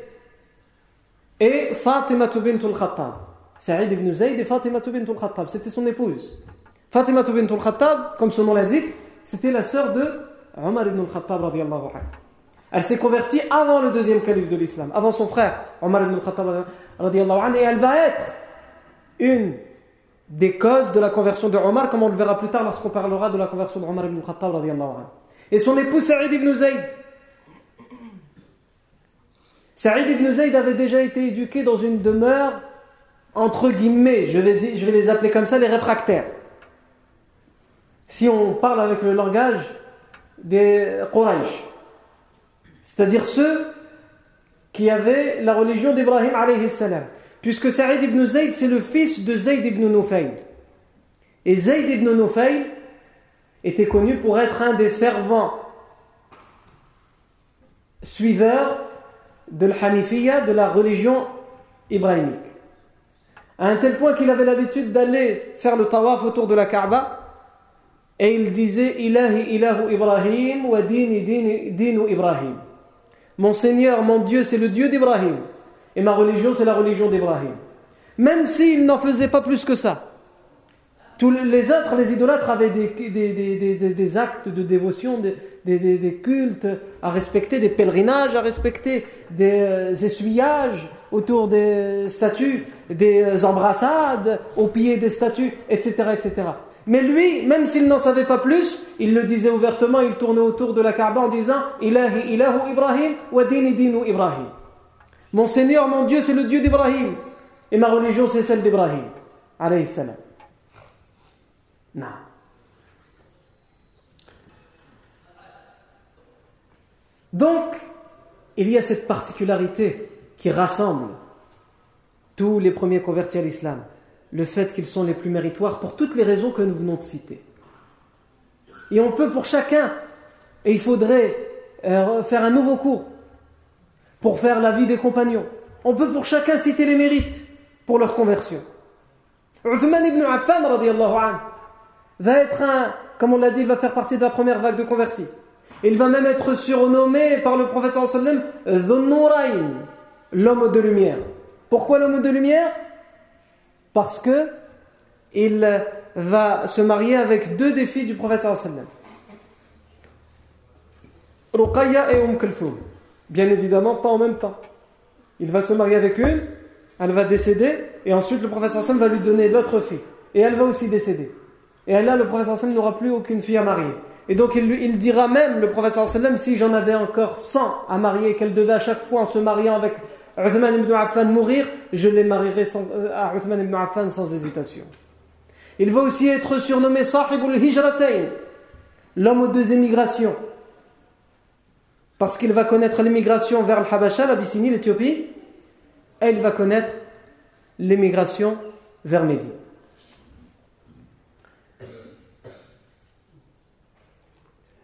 et Fatima bint al-Khattab. Saïd ibn Zayd et Fatima bint al-Khattab. C'était son épouse. Fatima bint al-Khattab, comme son nom l'indique, c'était la sœur de Omar ibn al-Khattab radiallahu anhu. Elle s'est convertie avant le deuxième calife de l'islam, avant son frère Omar ibn anhu, et elle va être une des causes de la conversion de Omar, comme on le verra plus tard lorsqu'on parlera de la conversion de Omar ibn anhu. Et son épouse Saïd ibn Zayd. Saïd ibn Zayd avait déjà été éduqué dans une demeure entre guillemets, je vais, je vais les appeler comme ça, les réfractaires. Si on parle avec le langage des Quraysh, c'est-à-dire ceux qui avaient la religion d'Ibrahim alayhi. Puisque Saïd ibn Zayd, c'est le fils de Zayd ibn Nufayl. Et Zayd ibn Nufayl était connu pour être un des fervents suiveurs de l'Hanifiyya, de la religion ibrahimique. À un tel point qu'il avait l'habitude d'aller faire le tawaf autour de la Kaaba et il disait Ilahi ilahu Ibrahim wa dini dinu Ibrahim. Mon Seigneur, mon Dieu, c'est le Dieu d'Ibrahim et ma religion, c'est la religion d'Ibrahim. Même s'il n'en faisait pas plus que ça. Tous les autres, les idolâtres, avaient des, actes de dévotion, des, cultes à respecter, des pèlerinages à respecter, des euh, essuyages autour des statues, des embrassades au pied des statues, etc. etc. Mais lui, même s'il n'en savait pas plus, il le disait ouvertement, il tournait autour de la Kaaba en disant Ilahi ilahu Ibrahim wa dini dinu Ibrahim. Mon Seigneur, mon Dieu, c'est le Dieu d'Ibrahim. Et ma religion, c'est celle d'Ibrahim. Alayhi salam. Non. Donc, il y a cette particularité qui rassemble tous les premiers convertis à l'islam, le fait qu'ils sont les plus méritoires pour toutes les raisons que nous venons de citer. Et on peut pour chacun, et il faudrait euh, faire un nouveau cours pour faire la vie des compagnons. On peut pour chacun citer les mérites pour leur conversion. Uthman ibn Affan, va être un, comme on l'a dit, il va faire partie de la première vague de convertis. Il va même être surnommé par le prophète sallam l'homme de lumière. Pourquoi l'homme de lumière? Parce que il va se marier avec deux des filles du prophète sallam. Ruqayya et Umm Kulthum. Bien évidemment, pas en même temps. Il va se marier avec une, elle va décéder, et ensuite le prophète sallam va lui donner l'autre fille. Et elle va aussi décéder. Et là, le prophète sallam n'aura plus aucune fille à marier. Et donc il, dira même, le prophète sallam, si j'en avais encore 100 à marier, qu'elle devait à chaque fois en se mariant avec Uthman ibn Affan mourir, je les marierai sans, euh, à Uthman ibn Affan sans hésitation. Il va aussi être surnommé Sahibul Hijratain, l'homme aux deux émigrations. Parce qu'il va connaître l'émigration vers le Habasha, l'Abyssinie, l'Éthiopie, et il va connaître l'émigration vers Médine.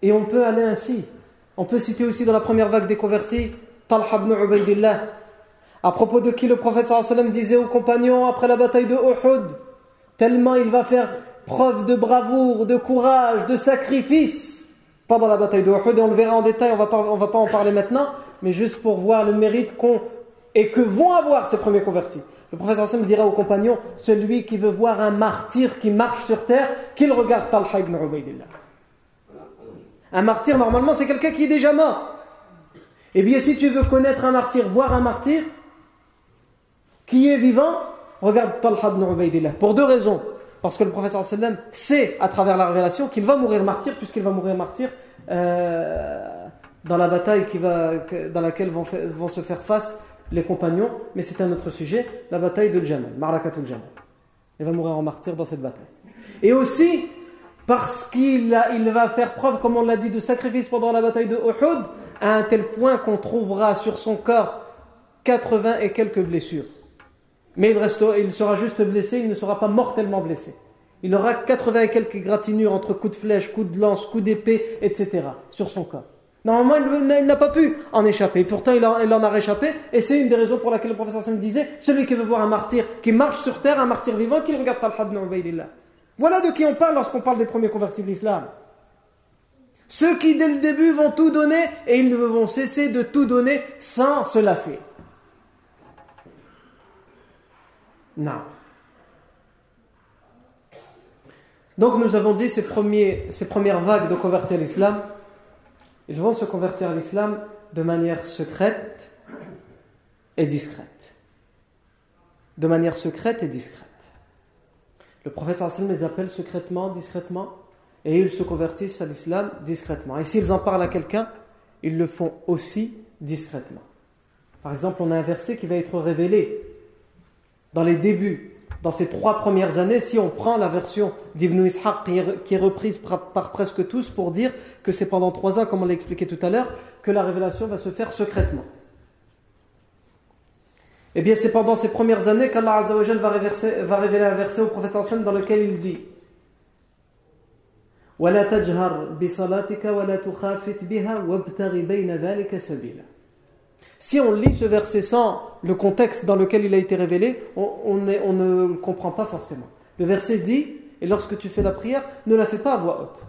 Et on peut aller ainsi. On peut citer aussi dans la première vague des convertis Talha ibn Ubaidillah, à propos de qui le prophète sallam disait aux compagnons après la bataille de Uhud, tellement il va faire preuve de bravoure, de courage, de sacrifice pendant la bataille de Uhud, et on le verra en détail, on ne va pas en parler maintenant, mais juste pour voir le mérite qu'ont et que vont avoir ces premiers convertis. Le prophète sallam dira aux compagnons, celui qui veut voir un martyr qui marche sur terre, qu'il regarde Talha ibn Ubaidillah. Un martyr, normalement, c'est quelqu'un qui est déjà mort. Eh bien, si tu veux connaître un martyr, voir un martyr qui est vivant, regarde Talha ibn Ubaidillah. Pour deux raisons. Parce que le prophète sallam sait à travers la révélation qu'il va mourir martyr, puisqu'il va mourir martyr euh, dans la bataille qui va, dans laquelle vont, se faire face les compagnons. Mais c'est un autre sujet, la bataille de Jamal, Marakatul Jamal. Il va mourir en martyr dans cette bataille. Et aussi, parce qu'il il va faire preuve, comme on l'a dit, de sacrifice pendant la bataille de Uhud, à un tel point qu'on trouvera sur son corps 80 et quelques blessures. Mais il, sera juste blessé, il ne sera pas mortellement blessé. Il aura 80 et quelques gratinures entre coups de flèche, coups de lance, coups d'épée, etc. sur son corps. Normalement, il n'a pas pu en échapper. Pourtant, il en, a réchappé. Et c'est une des raisons pour laquelle le professeur Sam disait celui qui veut voir un martyr qui marche sur terre, un martyr vivant, qu'il regarde Talha ibn Ubaidillah. Voilà de qui on parle lorsqu'on parle des premiers convertis de l'islam. Ceux qui dès le début vont tout donner et ils ne vont cesser de tout donner sans se lasser. Non. Donc nous avons dit ces, premiers, ces premières vagues de convertis à l'islam, ils vont se convertir à l'islam de manière secrète et discrète. De manière secrète et discrète. Le prophète sallam les appelle secrètement, discrètement, et ils se convertissent à l'islam discrètement. Et s'ils en parlent à quelqu'un, ils le font aussi discrètement. Par exemple, on a un verset qui va être révélé dans les débuts, dans ces trois premières années, si on prend la version d'Ibn Ishaq qui est reprise par presque tous pour dire que c'est pendant trois ans, comme on l'a expliqué tout à l'heure, que la révélation va se faire secrètement. Eh bien, c'est pendant ces premières années qu'Allah va, va révéler un verset au prophète dans lequel il dit Si on lit ce verset sans le contexte dans lequel il a été révélé, on, ne le comprend pas forcément. Le verset dit, et lorsque tu fais la prière, ne la fais pas à voix haute.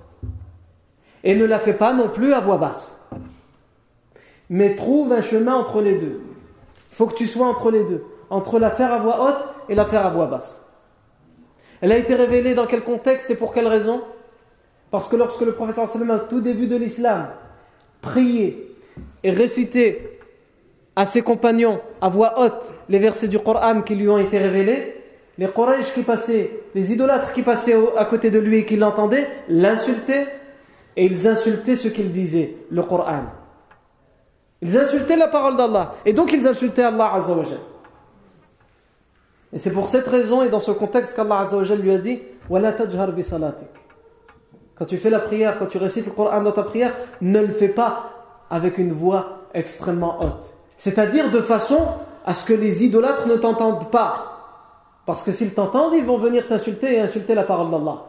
Et ne la fais pas non plus à voix basse. Mais trouve un chemin entre les deux. Il faut que tu sois entre les deux. Entre la faire à voix haute et la faire à voix basse. Elle a été révélée dans quel contexte et pour quelle raison? Parce que lorsque le professeur sallam, au tout début de l'islam, priait et récitait à ses compagnons à voix haute les versets du Coran qui lui ont été révélés, les Quraysh qui passaient, les idolâtres qui passaient à côté de lui et qui l'entendaient, l'insultaient et ils insultaient ce qu'il disait, le Coran. Ils insultaient la parole d'Allah et donc ils insultaient Allah Azzawajal. Et c'est pour cette raison et dans ce contexte qu'Allah Azzawajal lui a dit Quand tu fais la prière, quand tu récites le Coran dans ta prière, ne le fais pas avec une voix extrêmement haute. C'est-à-dire de façon à ce que les idolâtres ne t'entendent pas. Parce que s'ils t'entendent, ils vont venir t'insulter et insulter la parole d'Allah.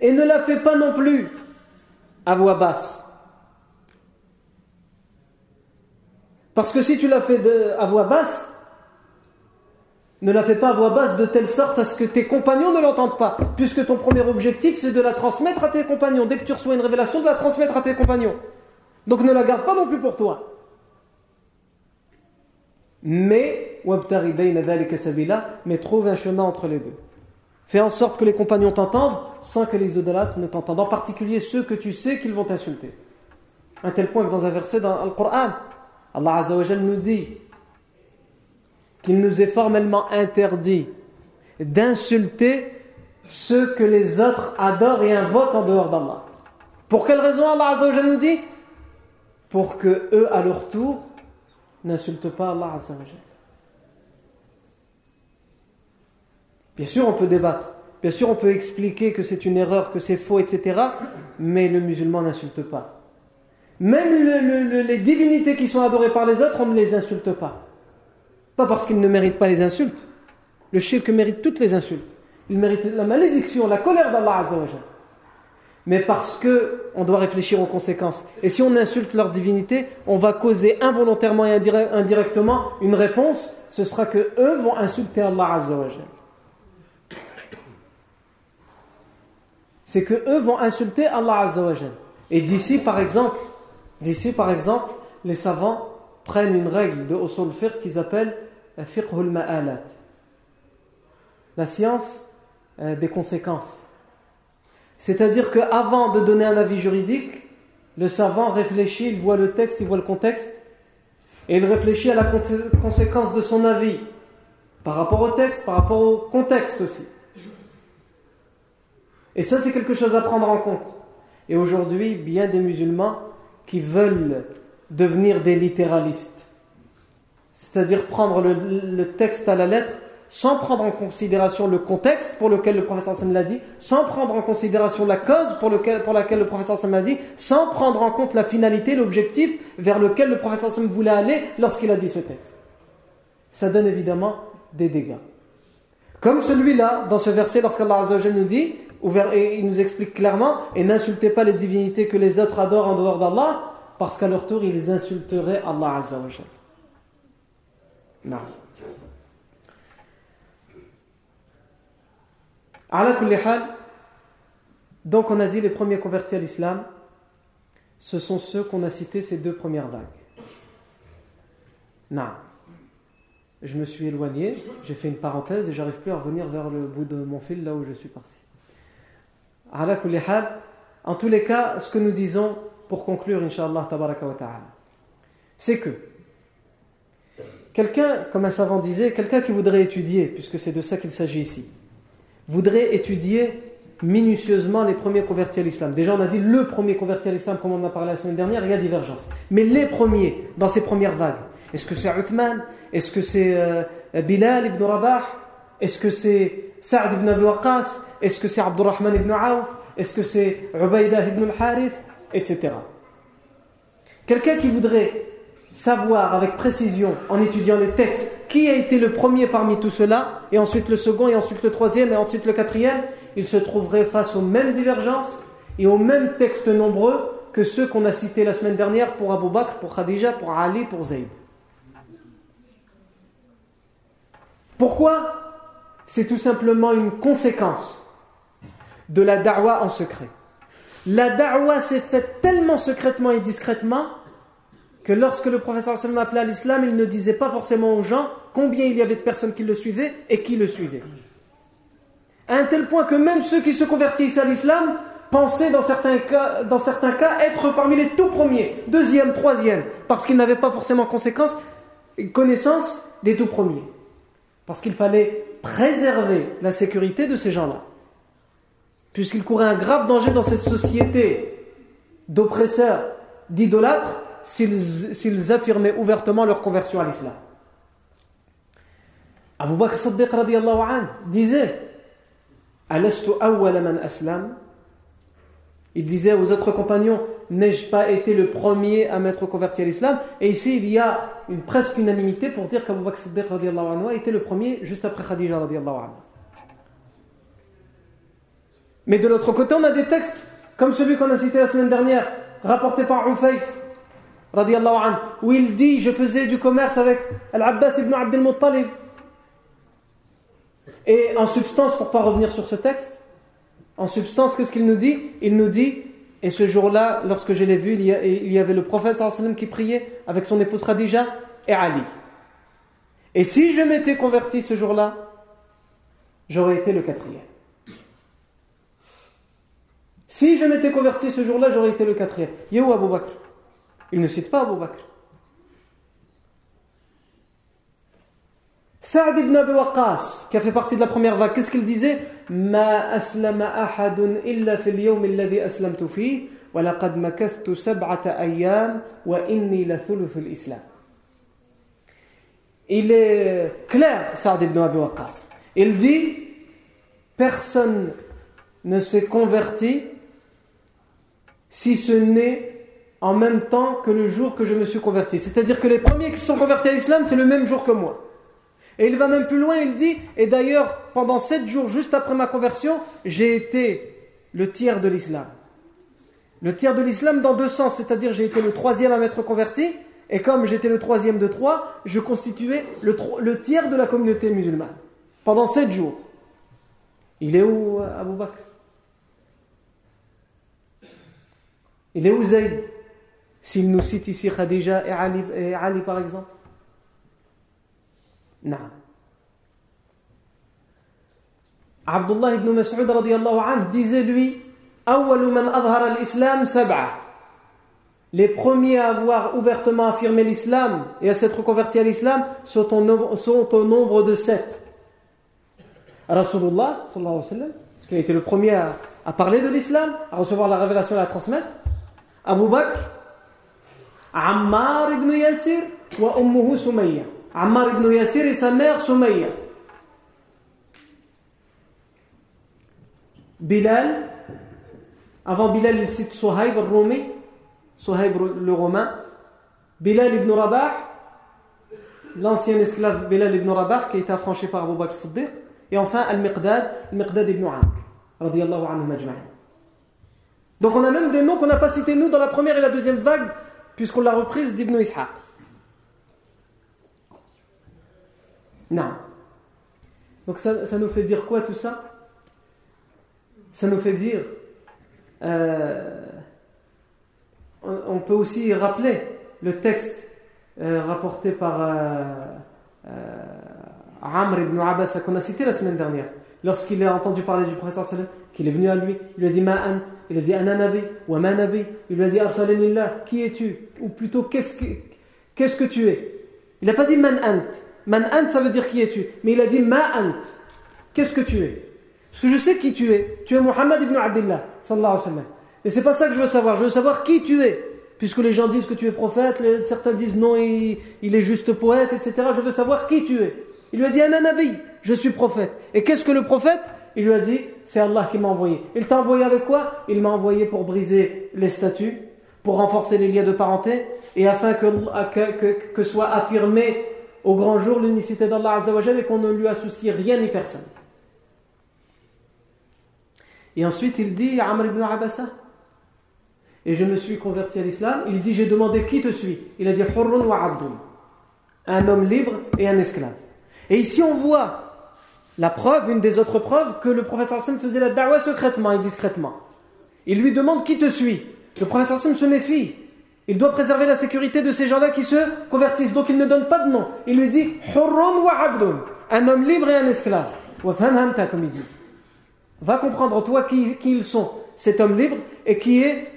Et ne la fais pas non plus à voix basse. Parce que si tu la fais à voix basse, ne la fais pas à voix basse de telle sorte à ce que tes compagnons ne l'entendent pas. Puisque ton premier objectif, c'est de la transmettre à tes compagnons. Dès que tu reçois une révélation, de la transmettre à tes compagnons. Donc ne la garde pas non plus pour toi. Mais, mais trouve un chemin entre les deux. Fais en sorte que les compagnons t'entendent sans que les idolâtres ne t'entendent. En particulier ceux que tu sais qu'ils vont t'insulter. Un tel point que dans un verset dans le Coran, Allah Azzawajal nous dit qu'il nous est formellement interdit d'insulter ceux que les autres adorent et invoquent en dehors d'Allah. Pour quelle raison Allah Azzawajal nous dit? Pour que eux, à leur tour, n'insultent pas Allah Azzawajal. Bien sûr, on peut débattre. Bien sûr, on peut expliquer que c'est une erreur, que c'est faux, etc. Mais le musulman n'insulte pas. Même les divinités qui sont adorées par les autres, on ne les insulte pas. Pas parce qu'ils ne méritent pas les insultes. Le shirk mérite toutes les insultes. Il mérite la malédiction, la colère d'Allah Azzawajal. Mais parce que on doit réfléchir aux conséquences. Et si on insulte leur divinité, on va causer involontairement et indirectement une réponse. Ce sera que eux vont insulter Allah Azzawajal. C'est que eux vont insulter Allah Azzawajal. Et d'ici, par exemple, D'ici, par exemple, les savants prennent une règle de usul qu'ils appellent euh, fiqhul ma'alat. La science euh, des conséquences. C'est-à-dire qu'avant de donner un avis juridique, le savant réfléchit, il voit le texte, il voit le contexte, et il réfléchit à la conséquence de son avis par rapport au texte, par rapport au contexte aussi. Et ça, c'est quelque chose à prendre en compte. Et aujourd'hui, bien des musulmans qui veulent devenir des littéralistes. C'est-à-dire prendre le, texte à la lettre sans prendre en considération le contexte pour lequel le professeur Sam l'a dit, sans prendre en considération la cause pour, lequel, pour laquelle le professeur Sam l'a dit, sans prendre en compte la finalité, l'objectif vers lequel le professeur Sam voulait aller lorsqu'il a dit ce texte. Ça donne évidemment des dégâts. Comme celui-là, dans ce verset, lorsqu'Allah nous dit et il nous explique clairement et n'insultez pas les divinités que les autres adorent en dehors d'Allah parce qu'à leur tour ils insulteraient Allah Non. Donc on a dit les premiers convertis à l'islam, ce sont ceux qu'on a cités ces deux premières vagues. Non. Je me suis éloigné, j'ai fait une parenthèse et j'arrive plus à revenir vers le bout de mon fil là où je suis parti. En tous les cas, ce que nous disons pour conclure, Inch'Allah, c'est que quelqu'un, comme un savant disait, quelqu'un qui voudrait étudier, puisque c'est de ça qu'il s'agit ici, voudrait étudier minutieusement les premiers convertis à l'islam. Déjà, on a dit le premier converti à l'islam, comme on en a parlé la semaine dernière, il y a divergence. Mais les premiers, dans ces premières vagues, est-ce que c'est Uthman? Est-ce que c'est euh, Bilal ibn Rabah? Est-ce que c'est Sa'd ibn Abi Waqqas? Est-ce que c'est Abdurrahman ibn Auf Est-ce que c'est Ubaïdah ibn al-Harith? Etc. Quelqu'un qui voudrait savoir avec précision, en étudiant les textes, qui a été le premier parmi tout cela, et ensuite le second, et ensuite le troisième, et ensuite le quatrième, il se trouverait face aux mêmes divergences et aux mêmes textes nombreux que ceux qu'on a cités la semaine dernière pour Abu Bakr, pour Khadija, pour Ali, pour Zayd. Pourquoi C'est tout simplement une conséquence de la da'wa en secret? La da'wa s'est faite tellement secrètement et discrètement que lorsque le professeur sallam appelait à l'islam, il ne disait pas forcément aux gens combien il y avait de personnes qui le suivaient et qui le suivaient. À un tel point que même ceux qui se convertissent à l'islam pensaient dans certains, cas, dans certains cas être parmi les tout premiers, deuxième, troisième, parce qu'ils n'avaient pas forcément conséquence, connaissance des tout premiers. Parce qu'il fallait préserver la sécurité de ces gens-là. Puisqu'ils couraient un grave danger dans cette société d'oppresseurs, d'idolâtres, s'ils affirmaient ouvertement leur conversion à l'islam. Abu Bakr Siddiq disait Il disait aux autres compagnons N'ai-je pas été le premier à m'être converti à l'islam? Et ici, il y a une presque unanimité pour dire qu'Abu Bakr Siddiq a été le premier juste après Khadija. Mais de l'autre côté, on a des textes comme celui qu'on a cité la semaine dernière, rapporté par Ufayf, où il dit Je faisais du commerce avec Al-Abbas ibn Abdel Muttalib. Et en substance, pour ne pas revenir sur ce texte, en substance, qu'est-ce qu'il nous dit? Il nous dit Et ce jour-là, lorsque je l'ai vu, il y avait le prophète qui priait avec son épouse Khadija et Ali. Et si je m'étais converti ce jour-là, j'aurais été le quatrième. Si je m'étais converti ce jour-là, j'aurais été le quatrième. Bakr? Il ne cite pas Abu. Saad ibn Abi Waqqas, qui a fait partie de la première vague, qu'est-ce qu'il disait? Ma aslama ahadun illa fil yawm alladhi aslamtu fi wa laqad makathtu sab'ata ayyam wa inni la thuluth al-islam. Il est clair, Saad ibn Abi Waqqas. Il dit Personne ne s'est converti si ce n'est en même temps que le jour que je me suis converti. C'est-à-dire que les premiers qui se sont convertis à l'islam, c'est le même jour que moi. Et il va même plus loin, il dit, et d'ailleurs, pendant sept jours, juste après ma conversion, j'ai été le tiers de l'islam. Le tiers de l'islam dans deux sens, c'est-à-dire j'ai été le troisième à m'être converti, et comme j'étais le troisième de trois, je constituais le, tiers de la communauté musulmane. Pendant sept jours. Il est où Abu Bakr? Il est où Zayd? S'il nous cite ici Khadija et Ali, par exemple Non. Abdullah ibn Mas'ud disait lui les premiers à avoir ouvertement affirmé l'islam et à s'être convertis à l'islam sont, au nombre de sept. Rasulullah, sallallahu parce qu'il a été le premier à, à parler de l'islam, à recevoir la révélation et à la transmettre. Abu Bakr, Wa ummuhu Sumayya. Ammar ibn Yasir et sa mère Sumayya. Bilal, avant Bilal il cite Suhaib al-Rumi, Suhaib le Romain. Bilal ibn Rabah, l'ancien esclave Bilal ibn Rabah qui a été affranchi par Abu Bakr Siddiq. Et enfin Al-Miqdad, Al-Miqdad ibn Amr, anhu. Donc on a même des noms qu'on n'a pas cités nous dans la première et la deuxième vague puisqu'on l'a reprise d'Ibn Ishaq. Non. Donc ça, ça, nous fait dire quoi tout ça? Ça nous fait dire, euh, on, peut aussi rappeler le texte euh, rapporté par euh, Amr ibn Abbas qu'on a cité la semaine dernière, lorsqu'il a entendu parler du professeur sallam qu'il est venu à lui, il lui a dit Ma'ant, il a dit Ananabi ou Amanabi, il lui a dit Arsalanillah, qui es-tu? Ou plutôt qu'est-ce que, tu es? Il n'a pas dit Man'ant. Man'ant ça veut dire qui es-tu? Mais il a dit Ma'ant, qu'est-ce que tu es? Parce que je sais qui tu es. Tu es Muhammad ibn Abdullah, sallallahu alayhi wa sallam. Et c'est pas ça que je veux savoir, je veux savoir qui tu es. Puisque les gens disent que tu es prophète, certains disent non, il, il est juste poète, etc. Je veux savoir qui tu es. Il lui a dit Ananabi, je suis prophète. Et qu'est-ce que le prophète? Il lui a dit, c'est Allah qui m'a envoyé. Il t'a envoyé avec quoi? Il m'a envoyé pour briser les statuts, pour renforcer les liens de parenté, et afin que, que, soit affirmée au grand jour l'unicité d'Allah Azzawajal et qu'on ne lui associe rien ni personne. Et ensuite il dit Amr ibn Abasa, et je me suis converti à l'islam, il dit J'ai demandé qui te suit? Il a dit Hurrun wa Abdun. Un homme libre et un esclave. Et ici on voit la preuve, une des autres preuves, que le prophète sallam faisait la da'wah secrètement et discrètement. Il lui demande qui te suit? Le prophète sallam se méfie. Il doit préserver la sécurité de ces gens-là qui se convertissent. Donc il ne donne pas de nom. Il lui dit Hurrun wa Abdun. Un homme libre et un esclave. comme ils disent. Va comprendre toi qui, qui ils sont, cet homme libre et qui est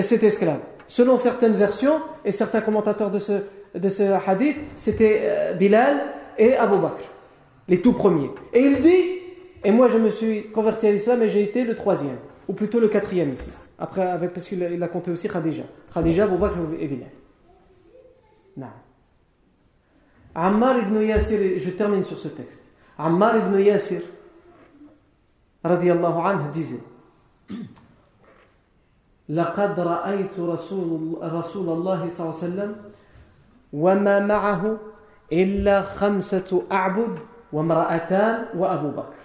cet esclave. Selon certaines versions et certains commentateurs de ce, de ce hadith, c'était euh, Bilal et Abu Bakr, les tout premiers. Et il dit, et moi je me suis converti à l'islam et j'ai été le troisième, ou plutôt le quatrième ici. Après, avec, parce qu'il a compté aussi Khadija. Khadija, Abu Bakr et Bilal. Non. Ammar ibn Yasir, je termine sur ce texte. Ammar ibn Yasir, radiallahu anhu, disait لقد رأيت رسول, رسول الله صلى الله عليه وسلم وما معه إلا خمسة أعبد وامرأتان وأبو بكر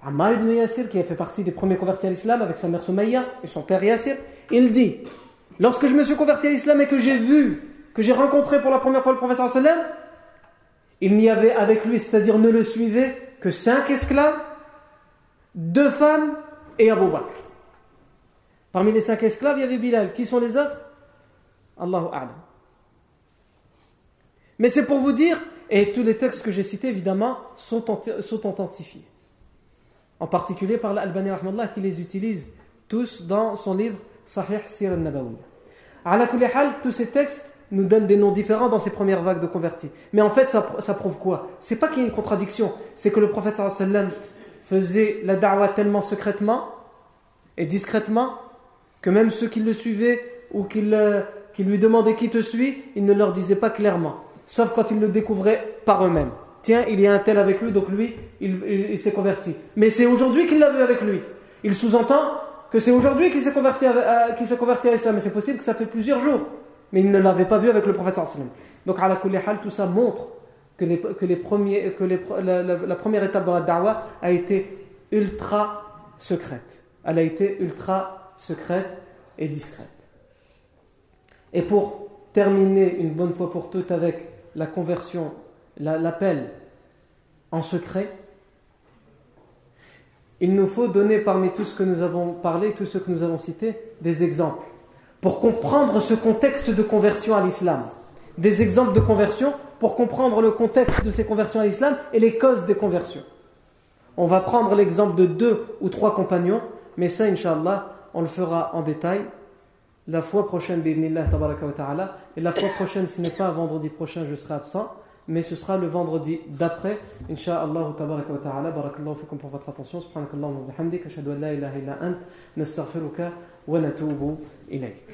Ammar ibn Yasir, qui a fait partie des premiers convertis à l'islam avec sa mère Soumaïa et son père Yasir, il dit Lorsque je me suis converti à l'islam et que j'ai vu, que j'ai rencontré pour la première fois le professeur sallam, il n'y avait avec lui, c'est-à-dire ne le suivait que cinq esclaves, deux femmes et Abu Bakr. Parmi les cinq esclaves, il y avait Bilal. Qui sont les autres Allahu A'lam. Mais c'est pour vous dire, et tous les textes que j'ai cités, évidemment, sont, sont authentifiés. En particulier par l'Albani Rahmallah qui les utilise tous dans son livre Sahih Sir al-Nabawi. tous ces textes nous donnent des noms différents dans ces premières vagues de convertis. Mais en fait, ça, prouve quoi? C'est pas qu'il y ait une contradiction, c'est que le prophète sallam faisait la da'wah tellement secrètement et discrètement que même ceux qui le suivaient ou qui, lui demandaient qui te suit, il ne leur disait pas clairement, sauf quand ils le découvraient par eux-mêmes. Tiens, il y a un tel avec lui, donc lui, il, s'est converti. Mais c'est aujourd'hui qu'il l'a vu avec lui. Il sous-entend que c'est aujourd'hui qu'il s'est converti, à, qu'il converti à l'islam. Mais c'est possible que ça fait plusieurs jours. Mais il ne l'avait pas vu avec le prophète Donc, à la hal, tout ça montre que, les, premiers, que la, la, première étape dans la da'wah a été ultra secrète. Elle a été ultra secrète et discrète. Et pour terminer une bonne fois pour toutes avec la conversion, l'appel en secret, il nous faut donner parmi tout ce que nous avons parlé, tout ce que nous avons cité, des exemples. Pour comprendre ce contexte de conversion à l'islam. Des exemples de conversion pour comprendre le contexte de ces conversions à l'islam et les causes des conversions. On va prendre l'exemple de deux ou trois compagnons, mais ça, Inch'Allah, on le fera en détail la fois prochaine, ta'ala. Et la fois prochaine, ce n'est pas vendredi prochain, je serai absent, mais ce sera le vendredi d'après. Inch'Allah, tabaraka wa ta'ala. Barakallahu fikum pour votre attention. Subhanakallahu wa bihamdik. Ashhadu la ilaha illa ant. Nastaghfiruka wa natubu ilayk.